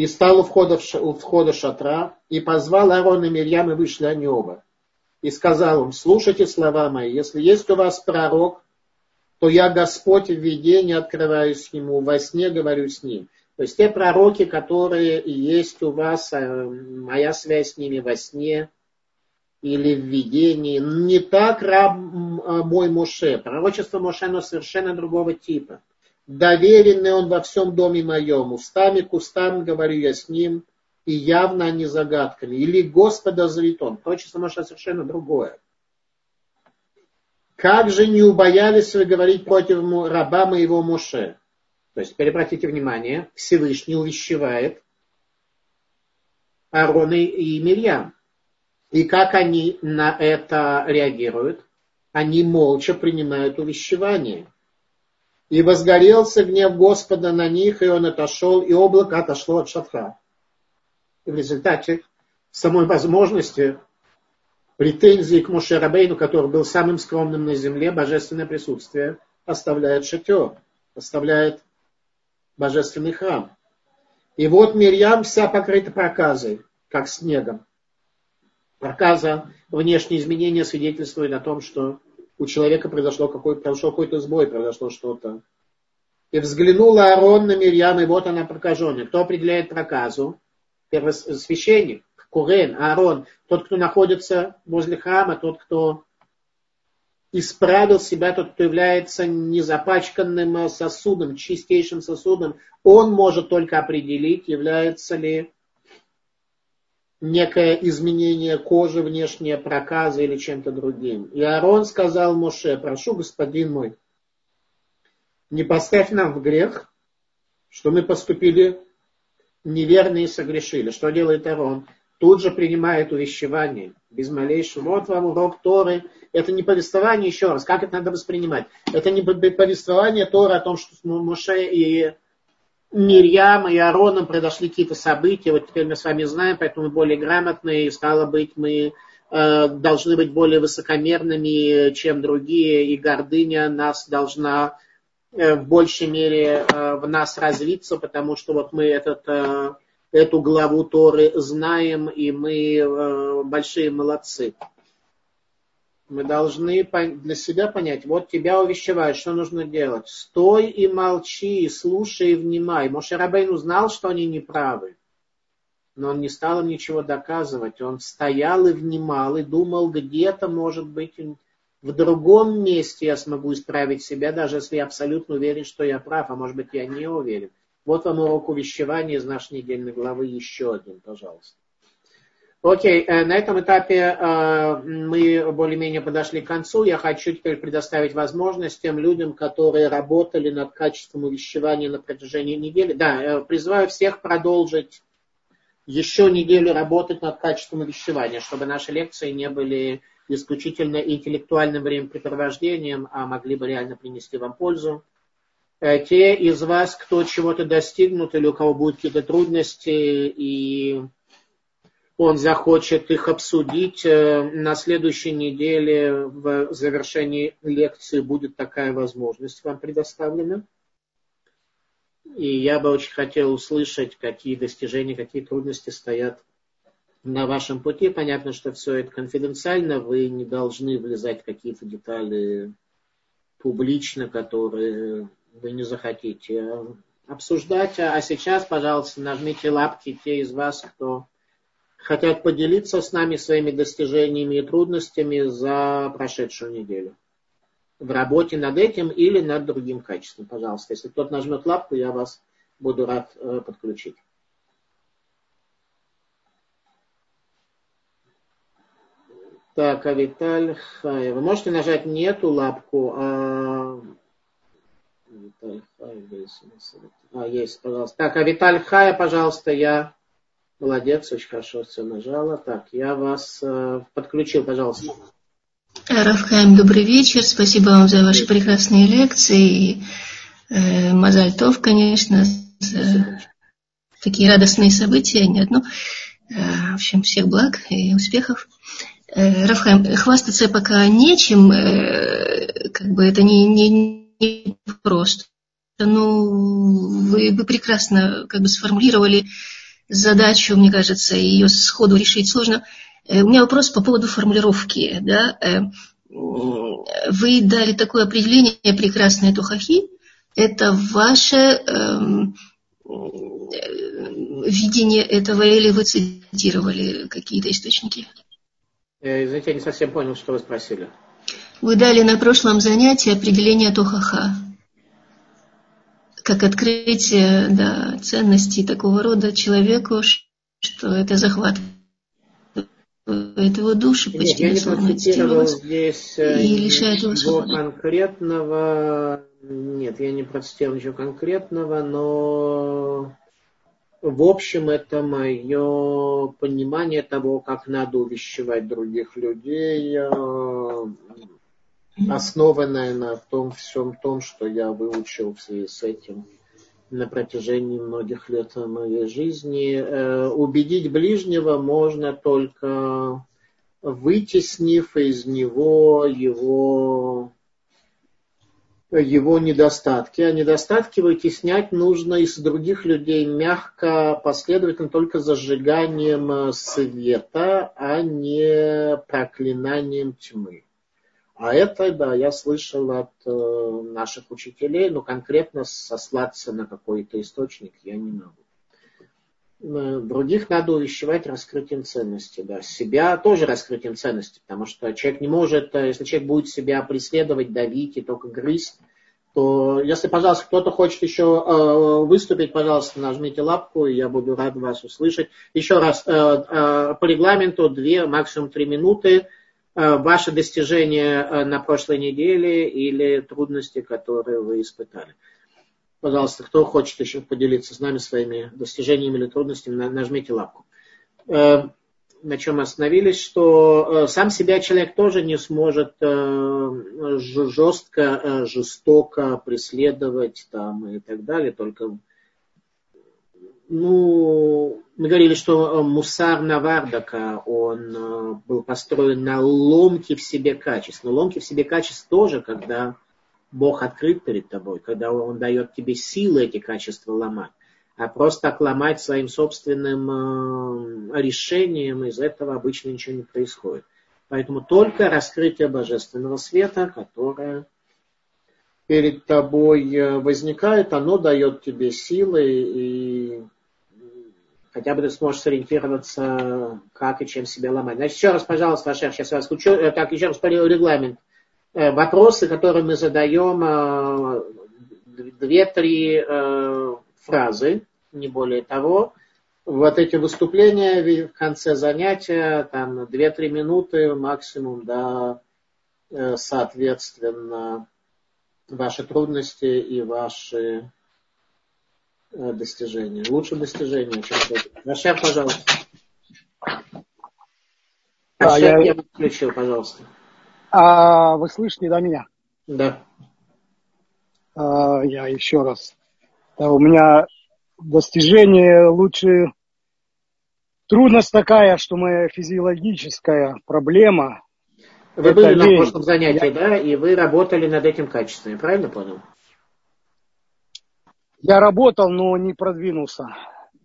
и стал у входа, у входа шатра, и позвал Аарон и Мирьям, и вышли они оба. И сказал им, слушайте слова мои, если есть у вас пророк, то я Господь в видении открываюсь ему, во сне говорю с ним. То есть те пророки, которые есть у вас, э, моя связь с ними во сне или в видении, не так раб мой Моше. Пророчество Моше, но совершенно другого типа. Доверенный он во всем доме моем, устами к устам говорю я с ним, и явно они загадками. Или Господа зовет он. Пророчество Моше совершенно другое. Как же не убоялись вы говорить против раба моего Моше? То есть, теперь обратите внимание, Всевышний увещевает Аарона и Мирьям. И как они на это реагируют? Они молча принимают увещевание. И возгорелся гнев Господа на них, и он отошел, и облако отошло от шатра. И в результате самой возможности претензии к Моше Рабейну, который был самым скромным на земле, божественное присутствие оставляет шатер, оставляет божественный храм. И вот Мирьям вся покрыта проказой, как снегом. Проказа, внешние изменения свидетельствуют о том, что у человека произошло какой, произошел какой-то сбой, произошло что-то. И взглянула Аарон на Мирьям, и вот она прокаженная. Кто определяет проказу? Первосвященник, Курен, Аарон, тот, кто находится возле храма, тот, кто исправил себя, тот, кто является незапачканным сосудом, чистейшим сосудом, он может только определить, является ли некое изменение кожи, внешнее проказа или чем-то другим. И Аарон сказал Моше, прошу, господин мой, не поставь нам в грех, что мы поступили неверно и согрешили. Что делает Аарон? Тут же принимает увещевание, без малейшего. Вот вам урок Торы. Это не повествование, еще раз, как это надо воспринимать? Это не повествование Торы о том, что Моше и Мирьям и Аароном произошли какие-то события, вот теперь мы с вами знаем, поэтому мы более грамотные, и стало быть, мы э, должны быть более высокомерными, чем другие, и гордыня нас должна э, в большей мере э, в нас развиться, потому что вот мы этот, э, эту главу Торы знаем, и мы э, большие молодцы. Мы должны для себя понять, вот тебя увещевают, что нужно делать. Стой и молчи, слушай и внимай. Моше Рабейн узнал, что они неправы, но он не стал им ничего доказывать. Он стоял и внимал, и думал, где-то, может быть, в другом месте я смогу исправить себя, даже если я абсолютно уверен, что я прав, а может быть, я не уверен. Вот вам урок увещевания из нашей недельной главы еще один, пожалуйста. Окей, э, на этом этапе э, мы более-менее подошли к концу. Я хочу теперь предоставить возможность тем людям, которые работали над качеством увещевания на протяжении недели. Да, э, призываю всех продолжить еще неделю работать над качеством увещевания, чтобы наши лекции не были исключительно интеллектуальным времяпрепровождением, а могли бы реально принести вам пользу. Те из вас, кто чего-то достигнут или у кого будут какие-то трудности и он захочет их обсудить. Э, на следующей неделе в завершении лекции будет такая возможность вам предоставлена. И я бы очень хотел услышать, какие достижения, какие трудности стоят на вашем пути. Понятно, что все это конфиденциально, вы не должны влезать в какие-то детали публично, которые вы не захотите обсуждать. А сейчас, пожалуйста, нажмите лапки те из вас, кто хотят поделиться с нами своими достижениями и трудностями за прошедшую неделю. в работе над этим или над другим качеством, пожалуйста. Если кто-то нажмет лапку, я вас буду рад э, подключить. Так, а Виталь Хай. Вы можете нажать не эту лапку, а... Виталь Хай, а, есть, пожалуйста. Так, а Виталь Хая, пожалуйста, я... Молодец, очень хорошо все нажала. Так, я вас э, подключил, пожалуйста. Рафхайм, добрый вечер. Спасибо вам за ваши прекрасные лекции. Э, Мазальтов, конечно, за такие радостные события, не одно. Э, в общем, всех благ и успехов. Э, Рафхайм, хвастаться пока нечем, э, как бы это не, не, не просто. Ну, вы бы прекрасно как бы сформулировали задачу, мне кажется, ее сходу решить сложно. Э, у меня вопрос по поводу формулировки. Да? Вы дали такое определение прекрасное тухахи. Это ваше эм, видение этого или вы цитировали какие-то источники? Э, извините, я не совсем понял, что вы спросили. Вы дали на прошлом занятии определение Тохаха. Как открытие да, ценностей такого рода человеку, что это захват его души почти Нет, я не здесь э, и лишает его свободы. конкретного. Нет, я не процитировал ничего конкретного, но в общем, это мое понимание того, как надо увещевать других людей, основанное на том всем том, что я выучил в связи с этим на протяжении многих лет моей жизни. Э, убедить ближнего можно только вытеснив из него его его недостатки. А недостатки вытеснять нужно из других людей мягко, последовательно, только зажиганием э, света, а не проклинанием тьмы. А это, да, я слышал от э, наших учителей, но конкретно сослаться на какой-то источник я не могу. Э, других надо увещевать раскрытием ценности. Да. Себя тоже раскрытием ценности, потому что человек не может, э, если человек будет себя преследовать, давить и только грызть, то если, пожалуйста, кто-то хочет еще э, выступить, пожалуйста, нажмите лапку, и я буду рад вас услышать. Еще раз, э, э, по регламенту две, максимум три минуты. Э, ваши достижения э, на прошлой неделе или трудности, которые вы испытали. Пожалуйста, кто хочет еще поделиться с нами своими достижениями или трудностями, нажмите лапку. Э, на чем мы остановились, что сам себя человек тоже не сможет жестко, жестоко преследовать там и так далее, только ну, мы говорили, что мусар Навардака, он был построен на ломке в себе качеств. Но ломки в себе качеств тоже, когда Бог открыт перед тобой, когда Он дает тебе силы эти качества ломать. А просто так ломать своим собственным э, решением, из этого обычно ничего не происходит. Поэтому только раскрытие божественного света, которое перед тобой э, возникает, оно дает тебе силы и хотя бы ты сможешь сориентироваться, как и чем себя ломать. Значит, еще раз, пожалуйста, Ашер, сейчас вас включу. Э, так, еще раз по регламент. Э, вопросы, которые мы задаем, э, две-три фразы, не более того. Вот эти выступления в конце занятия, там две-три минуты максимум, да, соответственно, ваши трудности и ваши достижения. Лучше достижения, чем Рашев, пожалуйста. Рашев, я... я включил, пожалуйста. А вы слышите, да, меня? Да. А, я еще раз. Да, у меня достижение лучше... Трудность такая, что моя физиологическая проблема... Вы были лень. на прошлом занятии, я... да, и вы работали над этим качеством, правильно понял? Я работал, но не продвинулся.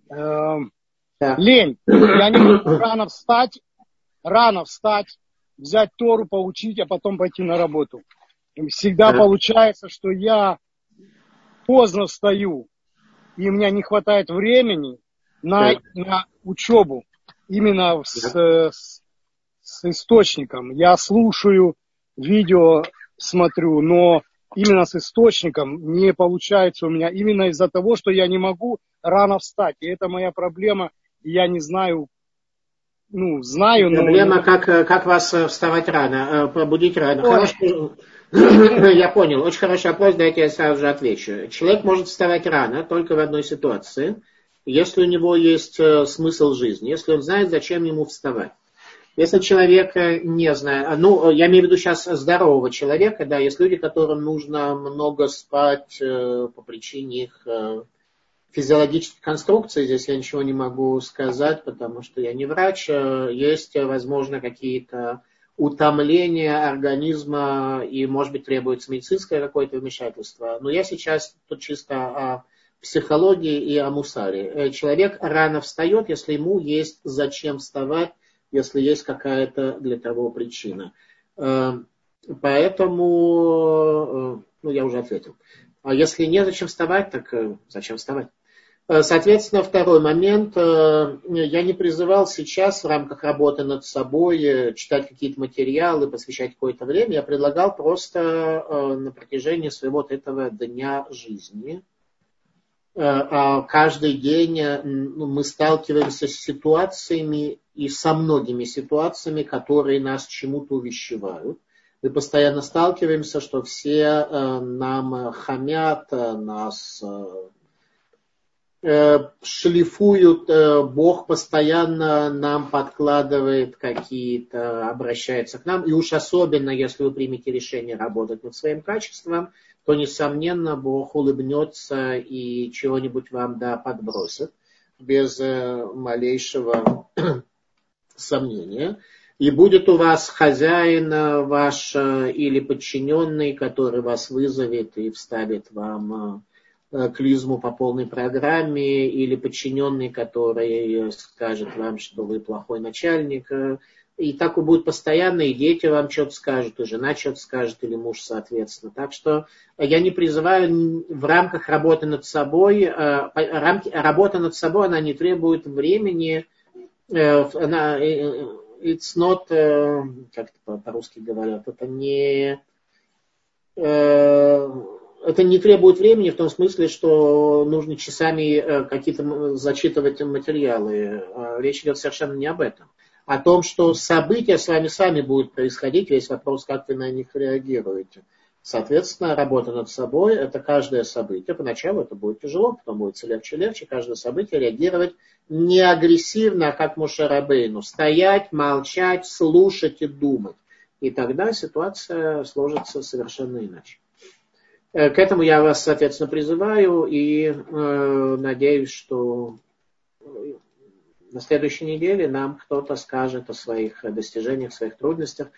Эм. Лень. Я не могу рано встать, рано встать, взять Тору, поучить, а потом пойти на работу. И всегда да. получается, что я поздно встаю, и у меня не хватает времени на, на учебу, именно с, с, с источником. Я слушаю видео смотрю, но именно с источником не получается у меня именно из-за того, что я не могу рано встать. И это моя проблема. Я не знаю, ну, знаю, но... Проблема, как, как вас вставать рано, пробудить рано. Хорошо. Я понял. Очень хороший вопрос, дайте я сразу же отвечу. Человек может вставать рано только в одной ситуации, если у него есть э, смысл жизни, если он знает, зачем ему вставать. Если человек не знает, ну, я имею в виду сейчас здорового человека, да, есть люди, которым нужно много спать э, по причине их э, физиологической конструкции, здесь я ничего не могу сказать, потому что я не врач, э, есть, возможно, какие-то утомления организма и, может быть, требуется медицинское какое-то вмешательство. Но я сейчас тут чисто о психологии и о мусаре. Человек рано встает, если ему есть зачем вставать, если есть какая-то для того причина. Э, поэтому, э, ну, я уже ответил. А если не зачем вставать, так э, зачем вставать? Соответственно, второй момент. Я не призывал сейчас в рамках работы над собой читать какие-то материалы, посвящать какое-то время. Я предлагал просто на протяжении своего вот этого дня жизни – Э, каждый день э, ну, мы сталкиваемся с ситуациями и со многими ситуациями, которые нас чему-то увещевают. Мы постоянно сталкиваемся, что все э, нам хамят, нас шлифуют, Бог постоянно нам подкладывает какие-то, обращается к нам. И уж особенно, если вы примете решение работать над своим качеством, то, несомненно, Бог улыбнется и чего-нибудь вам да подбросит без э, малейшего сомнения. И будет у вас хозяин э, ваш э, или подчиненный, который вас вызовет и вставит вам клизму по полной программе, или подчиненный, который скажет вам, что вы плохой начальник, и так и будет постоянно, и дети вам что-то скажут, и жена что-то скажет, или муж, соответственно. Так что я не призываю в рамках работы над собой, э, рамки, работа над собой, она не требует времени, э, она, э, it's not, как это по-русски говорят, это не, это не требует времени в том смысле, что нужно часами какие-то зачитывать материалы. Речь идет совершенно не об этом о том, что события с вами сами будут происходить, весь вопрос, как вы на них реагируете. Соответственно, работа над собой – это каждое событие. Поначалу это будет тяжело, потом будет все легче легче. Каждое событие реагировать не агрессивно, а как Мушарабейну. Стоять, молчать, слушать и думать. И тогда ситуация сложится совершенно иначе. Э, к этому я вас, соответственно, призываю и э, надеюсь, что на следующей неделе нам кто-то скажет о своих достижениях, своих трудностях.